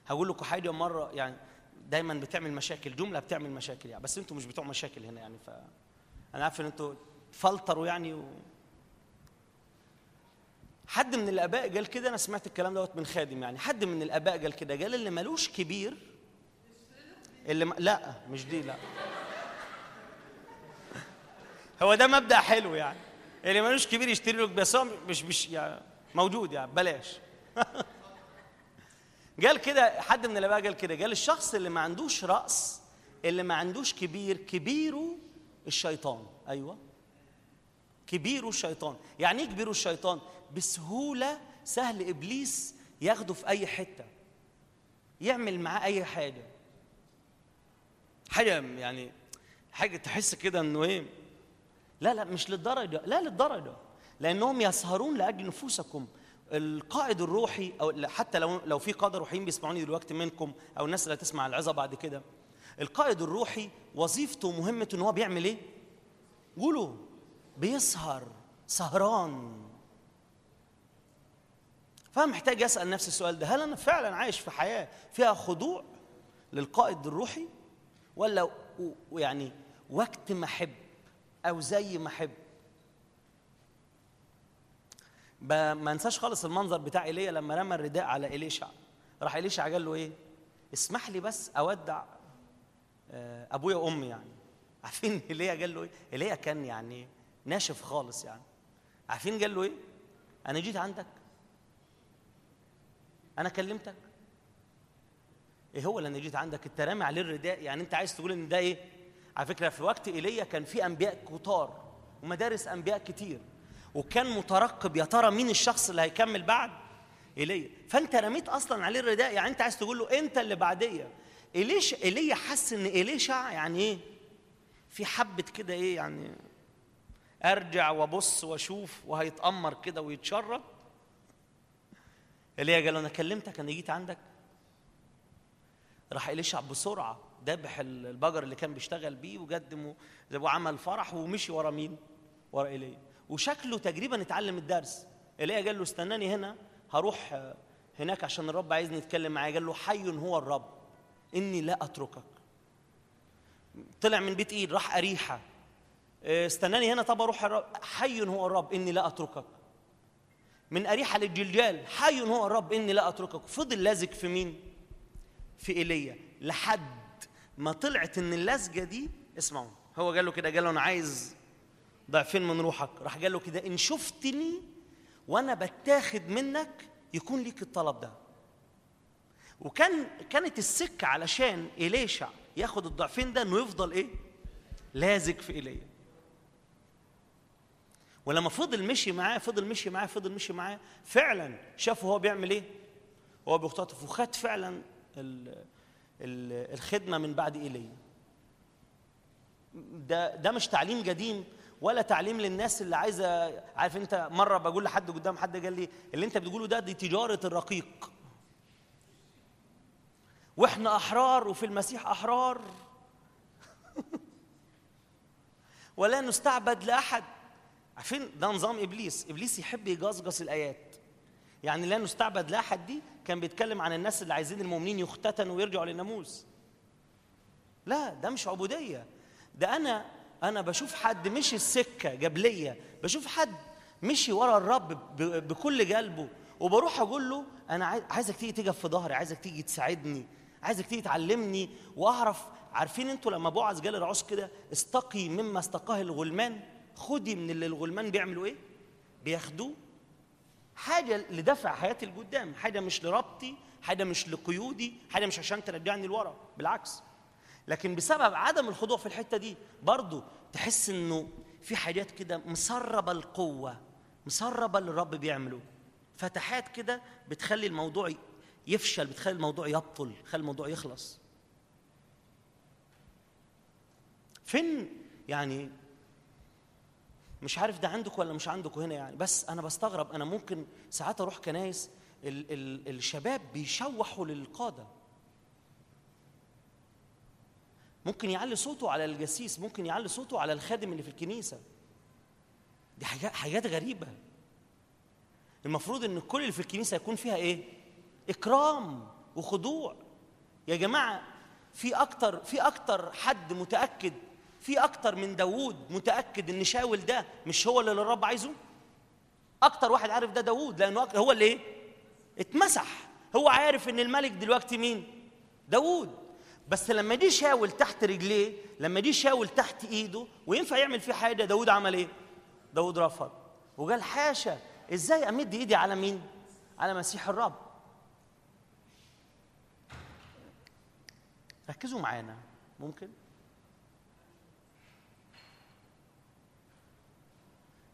هقول لكم حاجة مرة يعني دايما بتعمل مشاكل جملة بتعمل مشاكل يعني بس أنتوا مش بتوع مشاكل هنا يعني ف أنا عارف إن أنتوا فلتروا يعني و... حد من الآباء قال كده أنا سمعت الكلام دوت من خادم يعني. حد من الآباء قال كده قال اللي ملوش كبير اللي م... لا مش دي لا. هو ده مبدأ حلو يعني. اللي ملوش كبير يشتري له بس هو مش مش يعني موجود يعني بلاش. قال كده حد من الآباء قال كده قال الشخص اللي ما عندوش رأس اللي ما عندوش كبير كبيره الشيطان. أيوه. كبيره الشيطان. يعني إيه كبيره الشيطان؟ بسهولة سهل إبليس ياخده في أي حتة. يعمل معاه أي حاجة. حاجة يعني حاجة تحس كده إنه إيه؟ لا لا مش للدرجة لا للدرجة. لأنهم يسهرون لأجل نفوسكم. القائد الروحي أو حتى لو لو في قاده روحيين بيسمعوني دلوقتي منكم أو الناس اللي هتسمع العظة بعد كده. القائد الروحي وظيفته ومهمته إن هو بيعمل إيه؟ قولوا بيسهر سهران. فأنا محتاج أسأل نفسي السؤال ده هل أنا فعلا عايش في حياة فيها خضوع للقائد الروحي؟ ولا يعني وقت ما أحب أو زي ما أحب؟ ما انساش خالص المنظر بتاع إيليا لما رمى الرداء على إليشع. راح إليشع قال له إيه؟ اسمح لي بس أودع أبويا وأمي يعني. عارفين إيليا قال له إيه؟ إيليا كان يعني ناشف خالص يعني. عارفين قال له إيه؟ أنا جيت عندك. أنا كلمتك. إيه هو اللي أنا جيت عندك؟ أنت رامي عليه الرداء. يعني أنت عايز تقول إن ده إيه؟ على فكرة في وقت إيليا كان في أنبياء كتار ومدارس أنبياء كتير. وكان مترقب يا ترى مين الشخص اللي هيكمل بعد؟ إيليا. فأنت رميت أصلا عليه الرداء. يعني أنت عايز تقول له أنت اللي بعدية. ايليش إيليا حس إن إيليشع يعني إيه؟ في حبة كده إيه يعني أرجع وأبص وأشوف وهيتأمر كده ويتشرب ايليا قال له أنا كلمتك أنا جيت عندك. راح إليشع بسرعة ذبح البقر اللي كان بيشتغل بيه وقدمه وعمل فرح ومشي ورا مين؟ ورا إيليا وشكله تقريبا اتعلم الدرس. إيليا قال له استناني هنا هروح هناك عشان الرب عايزني اتكلم معاه قال له حي هو الرب إني لا أتركك. طلع من بيت إيد راح أريحة. استناني هنا طب أروح حي هو الرب إني لا أتركك. من أريحة للجلجال حي هو الرب إني لا أتركك. فضل لازق في مين؟ في إيليا. لحد ما طلعت إن اللزجة دي اسمعوا. هو قال له كده قال له أنا عايز ضعفين من روحك؟ راح قال له كده إن شفتني وأنا بتاخد منك يكون ليك الطلب ده. وكان كانت السكة علشان إليشع ياخد الضعفين ده إنه يفضل إيه؟ لازق في إيليا. ولما فضل مشي معاه فضل مشي معاه فضل مشي معاه فعلا شافه هو بيعمل إيه؟ هو بيختطف وخد فعلا ال ال الخدمة من بعد إيليا. ده ده مش تعليم قديم ولا تعليم للناس اللي عايزة عارف أنت مرة بقول لحد قدام حد قال لي اللي أنت بتقوله ده دي تجارة الرقيق. وإحنا أحرار وفي المسيح أحرار. ولا نستعبد لأحد. عارفين ده نظام إبليس. إبليس يحب يجصجص الآيات. يعني لا نستعبد لاحد دي كان بيتكلم عن الناس اللي عايزين المؤمنين يختتنوا ويرجعوا للناموس. لا ده مش عبودية. ده أنا أنا بشوف حد مشي السكة جبلية. بشوف حد مشي ورا الرب بكل قلبه وبروح أقول له أنا عايز- عايزك تيجي تقف في ظهري. عايزك تيجي تساعدني. عايزك تيجي تعلمني. وأعرف عارفين أنتوا لما بوعز قال العوز كده استقي مما استقاه الغلمان؟ خدي من اللي الغلمان بيعملوا إيه؟ بياخدوه. حاجة لدفع حياتي لقدام حاجة مش لربطي حاجة مش لقيودي حاجة مش عشان ترجعني لورا بالعكس. لكن بسبب عدم الخضوع في الحتة دي برضو تحس إنه في حاجات كده مسربة القوة مسربة اللي الرب بيعمله. فتحات كده بتخلي الموضوع يفشل بتخلي الموضوع يبطل بتخلي الموضوع يخلص. فين يعني مش عارف ده عندكم ولا مش عندكم هنا يعني. بس أنا بستغرب أنا ممكن ساعات أروح كنايس ال ال الشباب بيشوحوا للقادة. ممكن يعلي صوته على الجسيس ممكن يعلي صوته على الخادم اللي في الكنيسة. دي حاجات غريبة. المفروض إن كل اللي في الكنيسة يكون فيها إيه؟ إكرام وخضوع. يا جماعة في أكتر في أكتر حد متأكد في أكتر من داوود متأكد إن شاول ده مش هو اللي الرب عايزه؟ أكتر واحد عارف ده داوود لأنه أك- هو اللي إيه؟ اتمسح. هو عارف إن الملك دلوقتي مين؟ داوود. بس لما دي شاول تحت رجليه لما دي شاول تحت إيده وينفع يعمل فيه حاجة داوود عمل إيه؟ داوود رفض. وقال حاشا إزاي أمد إيدي على مين؟ على مسيح الرب. ركزوا معانا. ممكن؟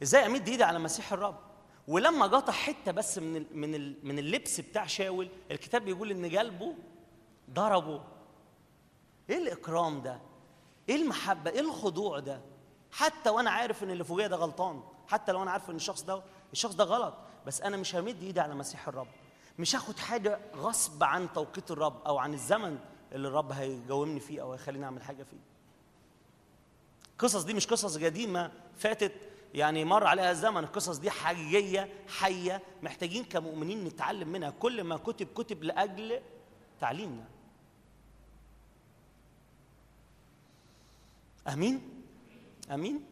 إزاي امد ايدي على مسيح الرب؟ ولما قطع حتة بس من ال من ال من اللبس بتاع شاول الكتاب بيقول إن قلبه ضربه. إيه الإكرام ده؟ إيه المحبة؟ إيه الخضوع ده؟ حتى وأنا عارف إن اللي فوقيا ده غلطان حتى لو أنا عارف إن الشخص ده الشخص ده غلط بس أنا مش همد ايدي على مسيح الرب. مش هاخد حاجة غصب عن توقيت الرب أو عن الزمن اللي الرب هيجاوبني فيه أو هيخليني أعمل حاجة فيه. القصص دي مش قصص قديمة فاتت يعني مر عليها الزمن القصص دي حقيقية حية. محتاجين كمؤمنين نتعلم منها. كل ما كتب كتب لأجل تعليمنا. أمين؟ أمين؟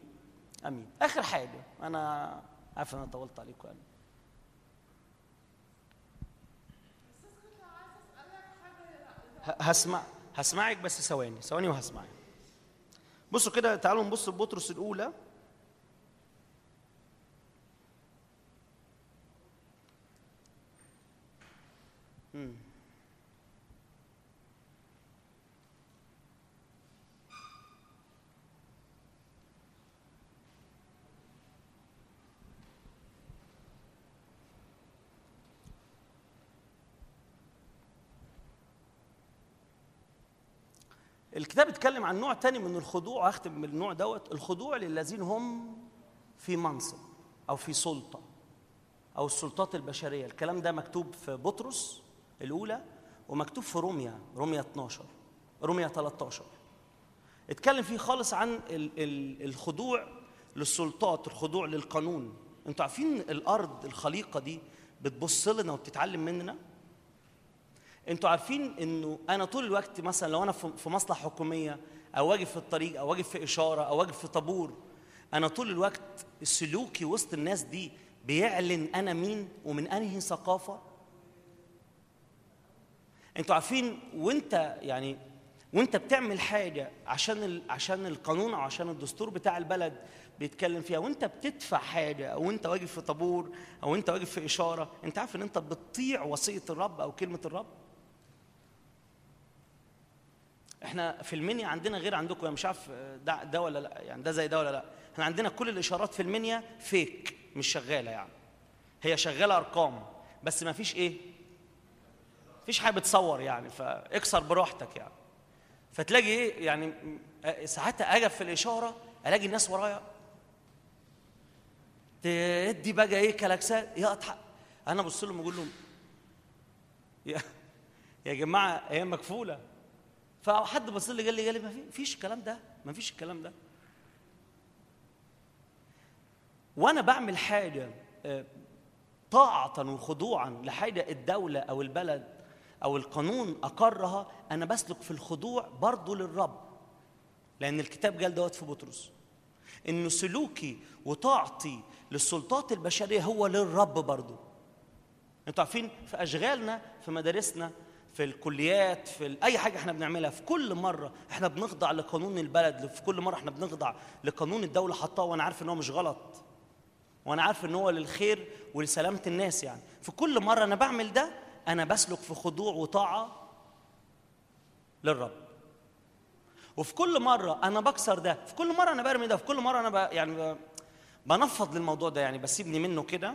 أمين. آخر حاجة. أنا عارف أنا طولت عليكم. يعني. هسمع هسمعك بس ثواني. ثواني وهسمعك. بصوا كده تعالوا نبص بطرس الأولى. الكتاب اتكلم عن نوع تاني من الخضوع هختم بالنوع دوت الخضوع للذين هم في منصب أو في سلطة أو السلطات البشرية. الكلام ده مكتوب في بطرس الأولى ومكتوب في روميا روميا 12 روميا 13 اتكلم فيه خالص عن ال- ال- الخضوع للسلطات الخضوع للقانون. أنتوا عارفين الأرض الخليقة دي بتبص لنا وبتتعلم مننا؟ أنتوا عارفين انه أنا طول الوقت مثلا لو أنا في مصلحة حكومية أو واقف في الطريق أو واقف في إشارة أو واقف في طابور أنا طول الوقت سلوكي وسط الناس دي بيعلن أنا مين ومن انهي ثقافة؟ أنتوا عارفين وانت يعني وانت بتعمل حاجة عشان ال... عشان القانون أو عشان الدستور بتاع البلد بيتكلم فيها وانت بتدفع حاجة أو انت واقف في طابور أو انت واقف في إشارة انت عارف ان انت بتطيع وصية الرب أو كلمة الرب؟ إحنا في المنيا عندنا غير عندكم يعني مش عارف ده, ده ولا لا يعني ده زي ده ولا لا. إحنا عندنا كل الإشارات في المنيا فيك مش شغالة يعني. هي شغالة أرقام بس ما فيش إيه؟ فيش حاجة بتصور يعني فاكسر براحتك يعني. فتلاقي إيه؟ يعني ساعتها أجي في الإشارة ألاقي الناس ورايا. تدي بقى إيه كلاكسات؟ يا أضحك. أنا أبص لهم أقول لهم يا يا جماعة هي مكفوله فحد بص لي قال لي قال لي ما فيش الكلام ده ما فيش الكلام ده. وأنا بعمل حاجة طاعة وخضوعا لحاجة الدولة أو البلد أو القانون أقرها أنا بسلك في الخضوع برضه للرب. لأن الكتاب قال دوت في بطرس انه سلوكي وطاعتي للسلطات البشرية هو للرب برضه أنتوا عارفين في أشغالنا في مدارسنا في الكليات في أي حاجة إحنا بنعملها في كل مرة إحنا بنخضع لقانون البلد في كل مرة إحنا بنخضع لقانون الدولة حطاه وأنا عارف إن هو مش غلط. وأنا عارف إن هو للخير ولسلامة الناس يعني. في كل مرة أنا بعمل ده أنا بسلك في خضوع وطاعة للرب. وفي كل مرة أنا بكسر ده في كل مرة أنا برمي ده في كل مرة أنا ب... يعني بنفض للموضوع ده يعني بسيبني منه كده.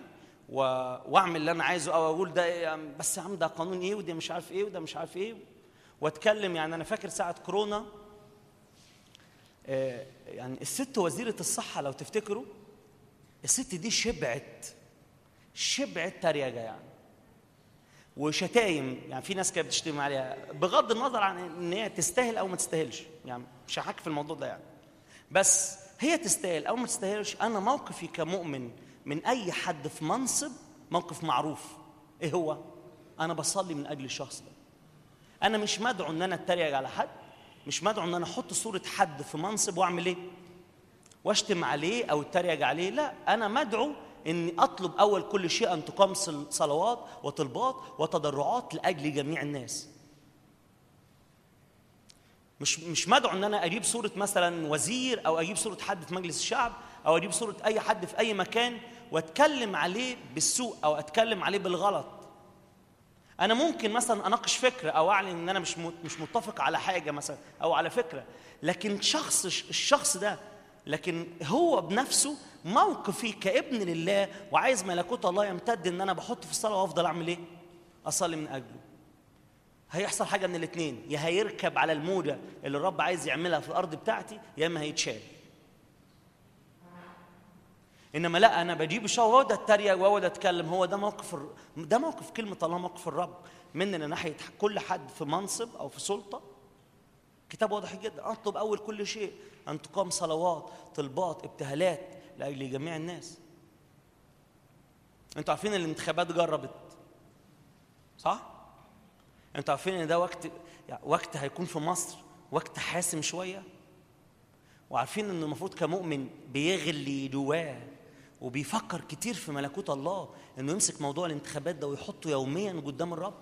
واعمل اللي أنا عايزه أو أقول ده إيه بس يا عم ده قانون إيه وده مش عارف إيه وده مش عارف إيه. واتكلم يعني أنا فاكر ساعة كورونا آه يعني الست وزيرة الصحة لو تفتكروا الست دي شبعت شبعت تريقة يعني. وشتايم يعني في ناس كانت بتشتم عليها بغض النظر عن إن هي تستاهل أو ما تستاهلش يعني مش هحكي في الموضوع ده يعني. بس هي تستاهل أو ما تستاهلش أنا موقفي كمؤمن من أي حد في منصب موقف معروف. إيه هو؟ أنا بصلي من أجل الشخص ده. أنا مش مدعو إن أنا أتريق على حد مش مدعو إن أنا أحط صورة حد في منصب وأعمل إيه؟ وأشتم عليه أو أتريق عليه. لا أنا مدعو إني أطلب أول كل شيء أن تقام صلوات وطلبات وتضرعات لأجل جميع الناس. مش مش مدعو إن أنا أجيب صورة مثلا وزير أو أجيب صورة حد في مجلس الشعب أو أجيب صورة أي حد في أي مكان واتكلم عليه بالسوء أو أتكلم عليه بالغلط أنا ممكن مثلا أناقش فكرة أو أعلن إن أنا مش مش متفق على حاجة مثلا أو على فكرة لكن شخص الشخص ده لكن هو بنفسه موقفي كابن لله وعايز ملكوت الله يمتد إن أنا بحط في الصلاة وأفضل أعمل إيه؟ أصلي من أجله. هيحصل حاجة من الاثنين يا هيركب على الموجة اللي الرب عايز يعملها في الأرض بتاعتي يا إما هيتشال. إنما لا أنا بجيب الشهوه واقعد اتريق واقعد أتكلم. هو ده موقف الر... ده موقف كلمة الله موقف الرب. مننا ناحية كل حد في منصب أو في سلطة كتاب واضح جدا. أطلب أول كل شيء أن تقام صلوات طلبات ابتهالات لاجل جميع الناس. أنتوا عارفين الانتخابات جربت؟ صح؟ أنتوا عارفين إن ده وقت يعني وقت هيكون في مصر وقت حاسم شوية؟ وعارفين انه المفروض كمؤمن بيغلي جواه. وبيفكر كتير في ملكوت الله إنه يمسك موضوع الانتخابات ده ويحطه يوميا قدام الرب.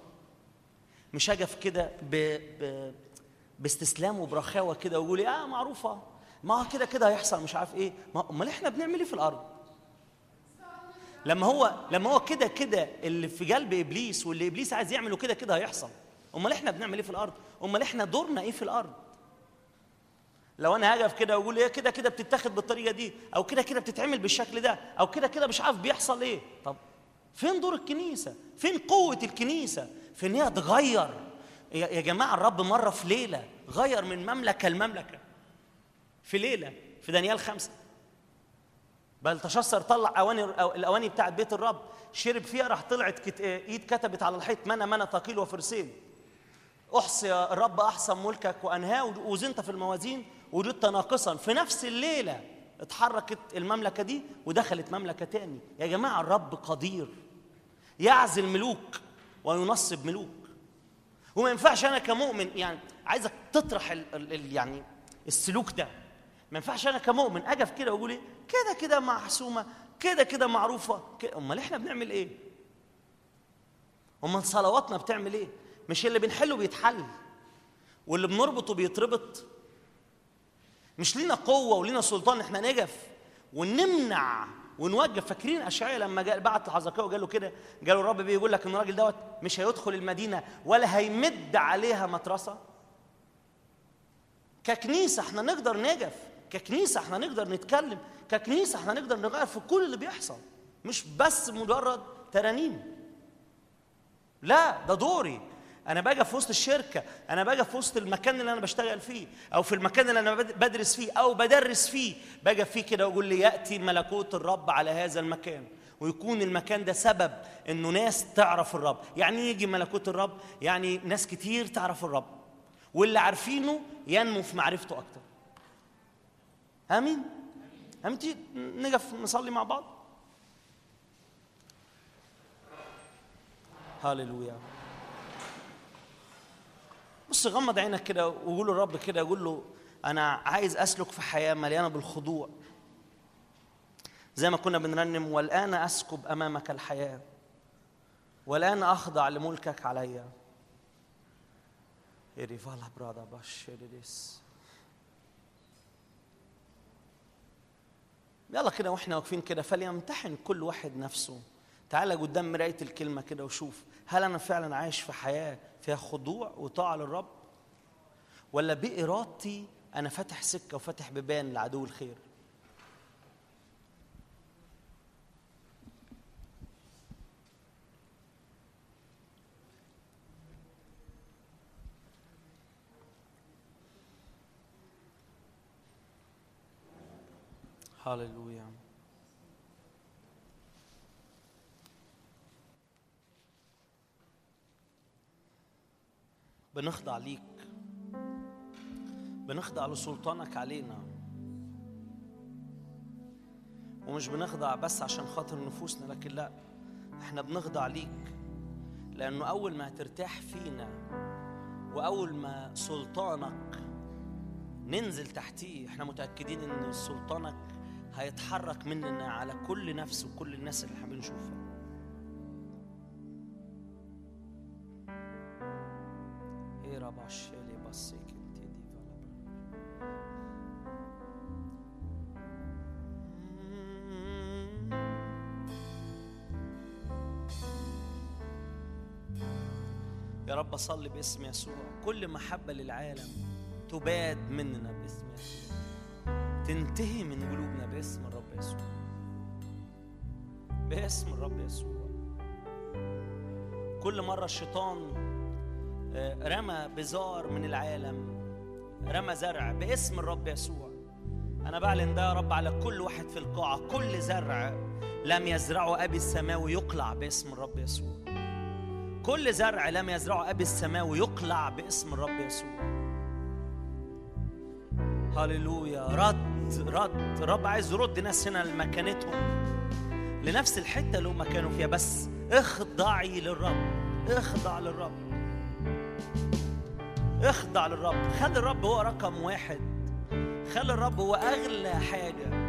مش هجف كده ب... ب... باستسلام وبرخاوة كده ويقول آه معروفة ما كده كده هيحصل مش عارف إيه. ما أمال إحنا بنعمل إيه في الأرض؟ لما هو لما هو كده كده اللي في قلب إبليس واللي إبليس عايز يعمله كده كده هيحصل. أمال إحنا بنعمل إيه في الأرض؟ أمال إحنا دورنا إيه في الأرض؟ لو أنا هقف كده وأقول إيه كده كده بتتاخد بالطريقة دي أو كده كده بتتعمل بالشكل ده أو كده كده مش عارف بيحصل إيه. طب فين دور الكنيسة؟ فين قوة الكنيسة؟ في ان هي تغير؟ يا جماعة الرب مرة في ليلة غير من مملكة لمملكة. في ليلة في دانيال خمسة. بل تشسر طلع أواني الأواني بتاعت بيت الرب. شرب فيها راح طلعت كت... إيد كتبت على الحيط منى منى ثقيل وفرسين. أحصي الرب احسن ملكك وأنهاه وزنت في الموازين وجدت ناقصا في نفس الليلة اتحركت المملكة دي ودخلت مملكة تاني. يا جماعة الرب قدير. يعزل ملوك وينصب ملوك. وما ينفعش أنا كمؤمن يعني عايزك تطرح ال ال يعني السلوك ده. ما ينفعش أنا كمؤمن اجف كده وأقول إيه؟ كده كده محسومه كده كده معروفة أمال إحنا بنعمل إيه؟ أمال صلواتنا بتعمل إيه؟ مش اللي بنحله بيتحل واللي بنربطه بيتربط؟ مش لينا قوة ولينا سلطان إحنا نجف ونمنع ونوقف فاكرين أشعياء لما جاء بعت لحزقيا وقال له كده؟ قال له الرب بيقول لك إن الراجل دوت مش هيدخل المدينة ولا هيمد عليها مترسه ككنيسة إحنا نقدر نجف ككنيسة إحنا نقدر نتكلم ككنيسة إحنا نقدر نغير في كل اللي بيحصل. مش بس مجرد ترانيم. لا ده دوري. أنا باجي في وسط الشركة أنا باجي في وسط المكان اللي أنا بشتغل فيه أو في المكان اللي أنا بد- بدرس فيه أو بدرس فيه باجي فيه كده وأقول لي يأتي ملكوت الرب على هذا المكان. ويكون المكان ده سبب إنه ناس تعرف الرب. يعني إيه يجي ملكوت الرب؟ يعني ناس كتير تعرف الرب. واللي عارفينه ينمو في معرفته أكتر. آمين؟ آمين. نقف نصلي مع بعض؟ هاليلويا بص غمض عينك كده وقول للرب كده قول له أنا عايز أسلك في حياة مليانة بالخضوع. زي ما كنا بنرنم والآن أسكب أمامك الحياة. والآن أخضع لملكك عليا إريفالا برادا باشيريس يلا كده وإحنا واقفين كده فليمتحن كل واحد نفسه. تعالى قدام مراية الكلمة كده وشوف هل أنا فعلا عايش في حياة فيها خضوع وطاعة للرب؟ ولا بإرادتي أنا فاتح سكة وفاتح بيبان لعدو الخير؟ هاليلويا بنخضع ليك. بنخضع لسلطانك علينا. ومش بنخضع بس عشان خاطر نفوسنا لكن لا إحنا بنخضع ليك. لأنه أول ما هترتاح فينا وأول ما سلطانك ننزل تحتيه إحنا متأكدين إن سلطانك هيتحرك مننا على كل نفس وكل الناس اللي إحنا بنشوفها. يا رب اصلي باسم يسوع كل محبه للعالم تباد مننا باسم يسوع تنتهي من قلوبنا باسم الرب يسوع باسم الرب يسوع كل مرة الشيطان رمى بزار من العالم رمى زرع باسم الرب يسوع. أنا بعلن ده يا رب على كل واحد في القاعة كل زرع لم يزرعه أبي السماوي يقلع باسم الرب يسوع. كل زرع لم يزرعه أبي السماوي يقلع باسم الرب يسوع. هللويا. رد رد. الرب عايز يرد ناس هنا لمكانتهم. لنفس الحتة اللي هم كانوا فيها بس اخضعي للرب اخضع للرب. اخضع للرب. خلي الرب هو رقم واحد. خلي الرب هو أغلى حاجة.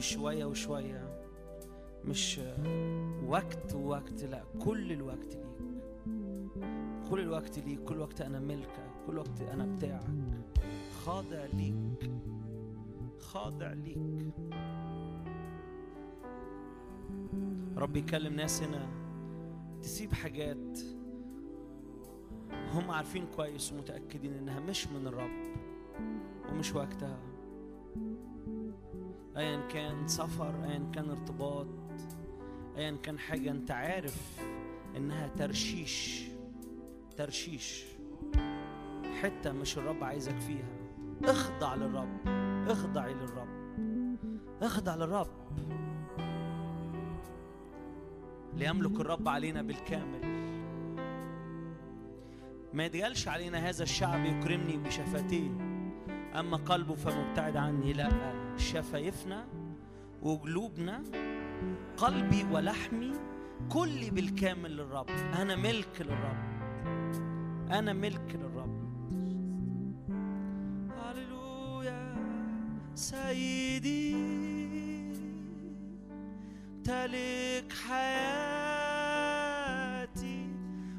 مش شوية وشوية مش وقت ووقت لا كل الوقت ليك. كل الوقت ليك كل وقت أنا ملكك كل وقت أنا بتاعك. خاضع ليك خاضع ليك. رب يكلم ناس هنا تسيب حاجات هم عارفين كويس ومتأكدين إنها مش من الرب ومش وقتها. أيا كان سفر أيا كان ارتباط أيا كان حاجة أنت عارف إنها ترشيش ترشيش. حتة مش الرب عايزك فيها. اخضع للرب اخضعي للرب اخضع للرب. ليملك الرب علينا بالكامل. ما يتقالش علينا هذا الشعب يكرمني بشفتيه. أما قلبه فمبتعد عني لا شفايفنا وقلوبنا قلبي ولحمي كلي بالكامل للرب. أنا ملك للرب. أنا ملك للرب. هللويا سيدي تلك حياتي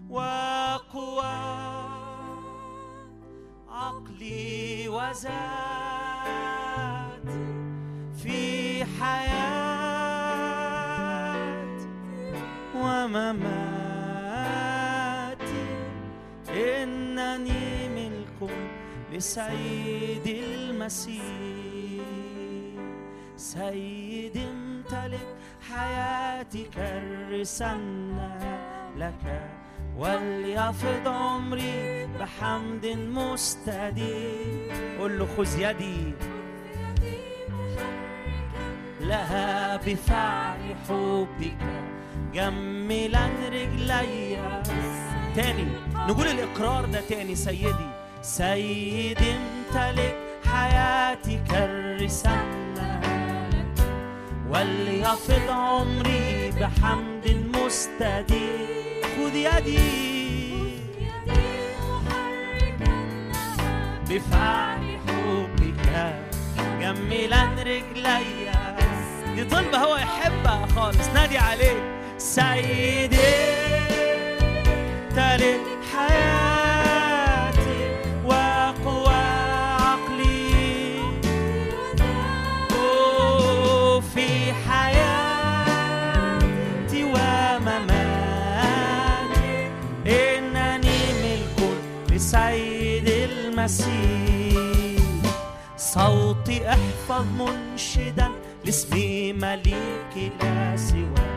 وقوى عقلي. وذاتي في حياتي ومماتي إنني ملك لسيد المسيح. سيد امتلك حياتي كرسنا لك وليفض عمري بحمد مستديم. قل له خذ يدي. لها بفعل حبك. جملا رجلي. تاني. نقول الإقرار ده تاني سيدي. سيدي امتلك حياتي كالرسالة وليفض عمري بحمد مستديم. خذ يدي. بفعل حبك جملا رجلي. دي طلبة هو يحبها خالص نادي عليه. سيدي تلك حياتي. المسيح. صوتي أحفظ منشدا لاسم مليك لا سوى.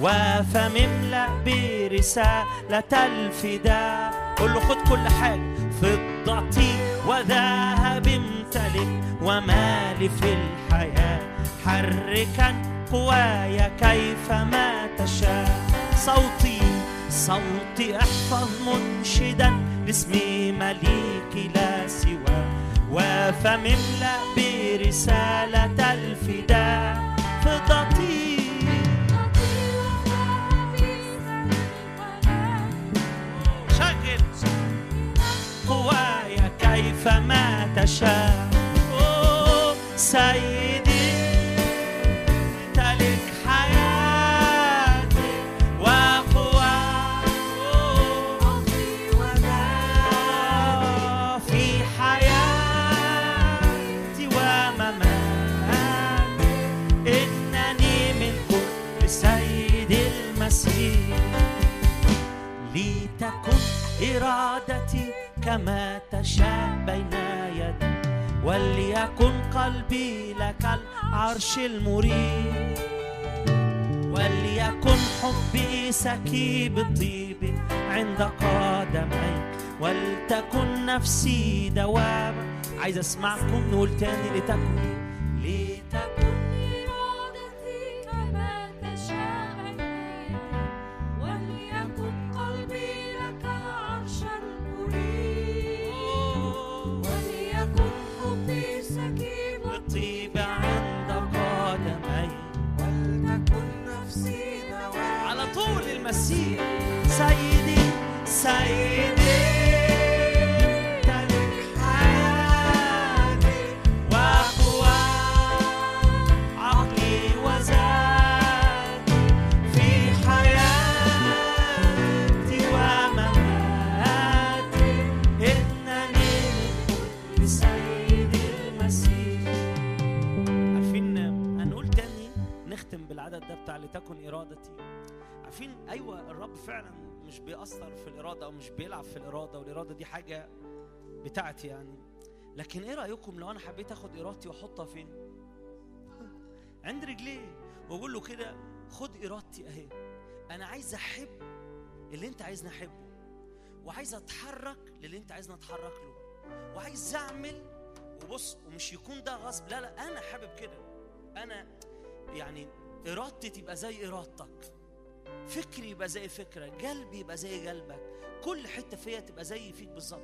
وفم املأ برسالة الفداء. قل له خد كل حاجة فضتي وذهب امتلك ومالي في الحياة. حركا قواي كيفما تشاء. صوتي صوتي أحفظ منشدا لاسم مليك لا سوى وفم املأ برسالة الفداء. فضتي. شغل قواي كيفما تشاء. سيدي. كما تشاء بين يدي وليكن قلبي لك العرش المريد وليكن حبي سكيب الطيب عند قدميك ولتكن نفسي دواما عايز أسمعكم نقول تاني لتكن لتكن سيدي سيدي تلك حياتي. وقوى عقلي وذاتي. في حياتي ومماتي. إنني لسيدي المسيح. عارفين هنقول تاني؟ نختم بالعدد ده بتاع لتكن إرادتي. عارفين؟ أيوة الرب فعلا مش بيأثر في الإرادة أو مش بيلعب في الإرادة والإرادة دي حاجة بتاعتي يعني. لكن إيه رأيكم لو أنا حبيت آخد إرادتي وأحطها فين؟ عند رجليه وأقول له كده خد إرادتي أهي. أنا عايز أحب اللي أنت عايزني أحبه وعايز أتحرك للي أنت عايزني أتحرك له وعايز أعمل. وبص ومش يكون ده غصب. لا لا أنا حابب كده. أنا يعني إرادتي تبقى زي إرادتك. فكري يبقى زي فكرك قلبي يبقى زي قلبك. كل حتة فيا تبقى زي فيك بالظبط.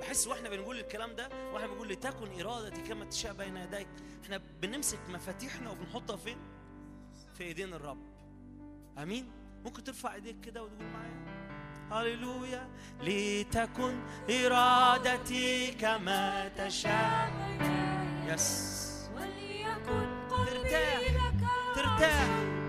بحس وإحنا بنقول الكلام ده وإحنا بنقول لتكن إرادتي كما تشاء بين يديك. إحنا بنمسك مفاتيحنا وبنحطها فين؟ في إيدين الرب. آمين؟ ممكن ترفع إيديك كده وتقول معايا؟ هللويا. لتكن إرادتي كما تشاء. يس وليكن قلبي ترتاح. لك ترتاح. مريد.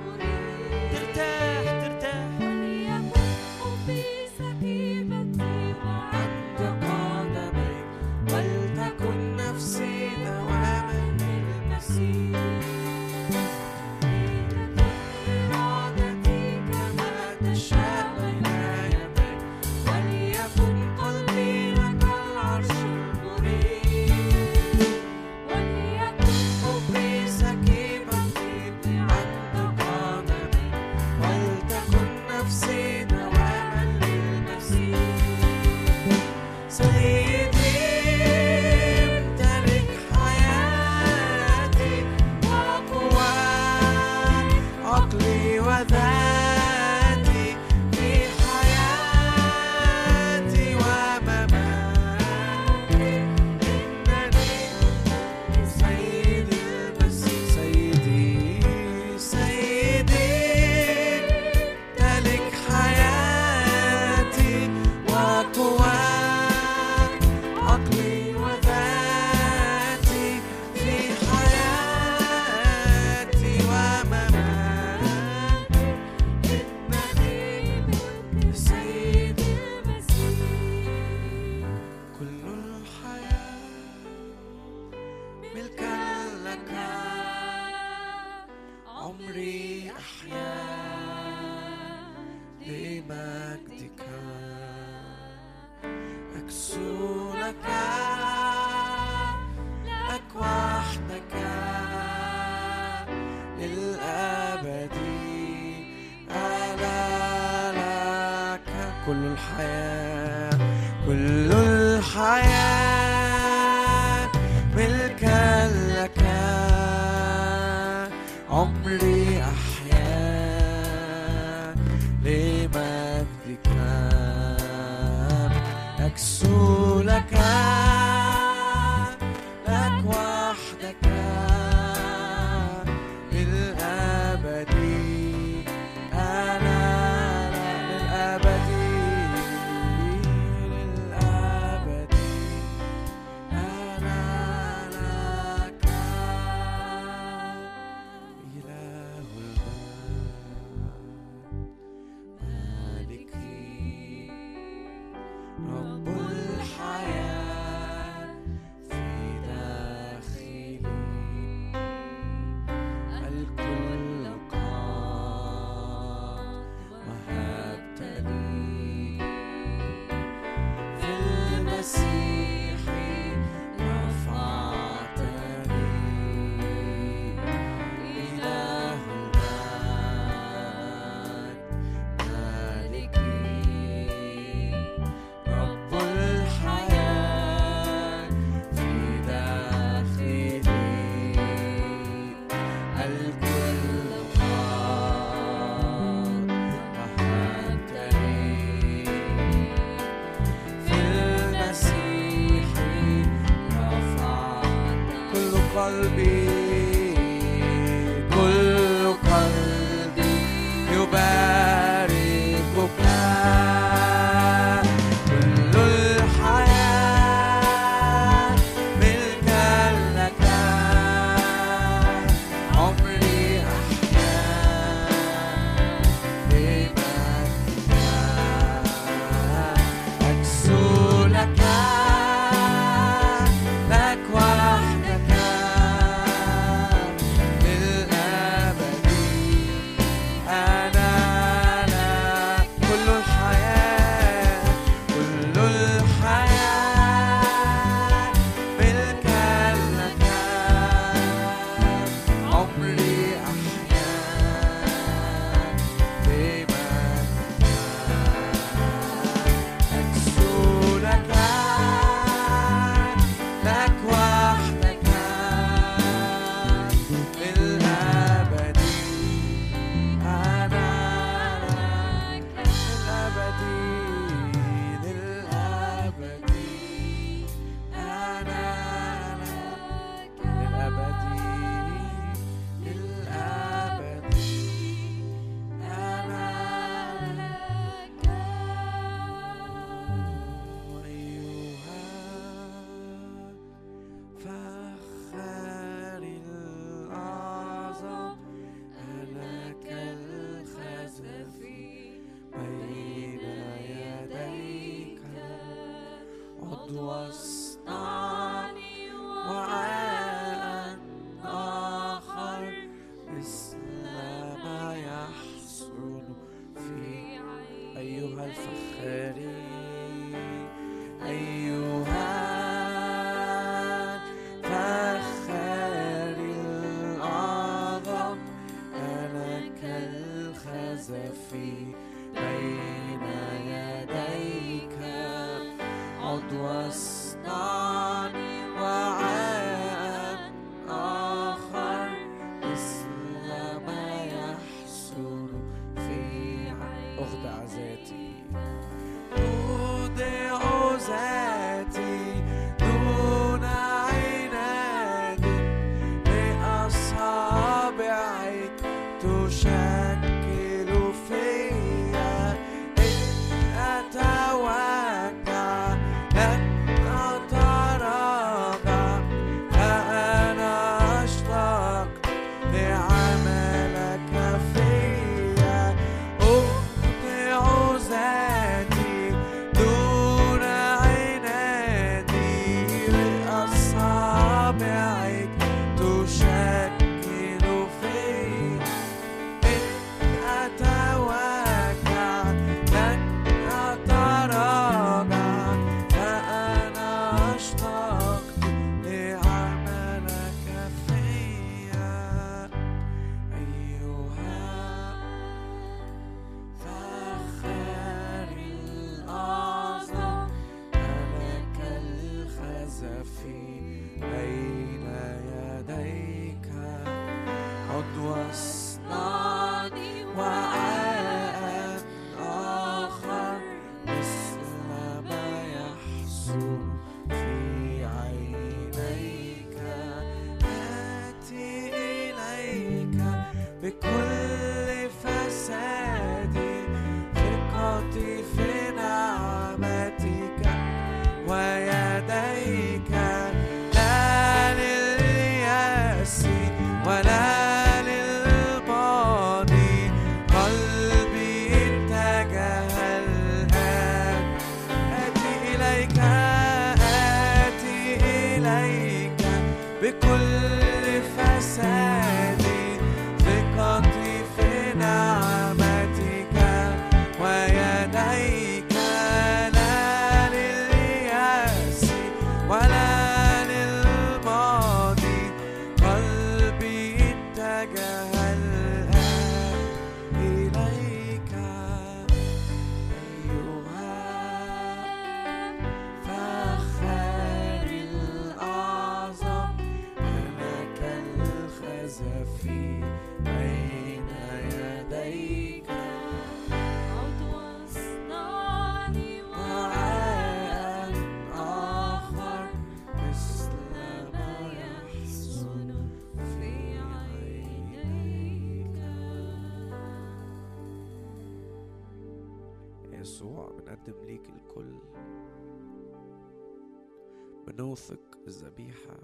بنوثق الذبيحة.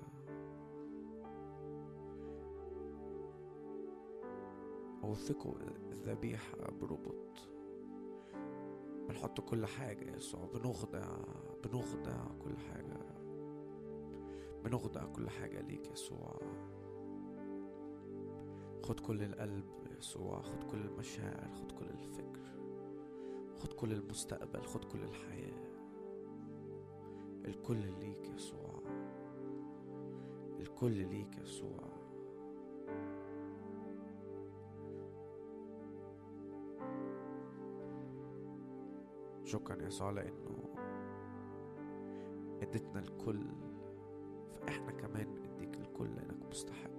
أوثقوا الذبيحة بربط. بنحط كل حاجة يسوع. بنخضع بنخضع كل حاجة. بنخضع كل حاجة ليك يسوع. خد كل القلب يسوع. خد كل المشاعر. خد كل الفكر. خد كل المستقبل. خد كل الحياة. الكل ليك يسوع. الكل ليك يسوع. شكرا يسوع لأنه اديتنا الكل فإحنا كمان نديك الكل لأنك مستحق.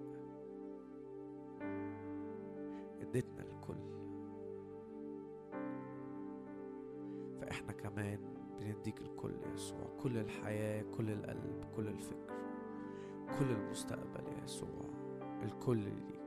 اديتنا الكل فإحنا كمان بنديك الكل يا يسوع كل الحياة كل القلب كل الفكر كل المستقبل يا يسوع الكل ليك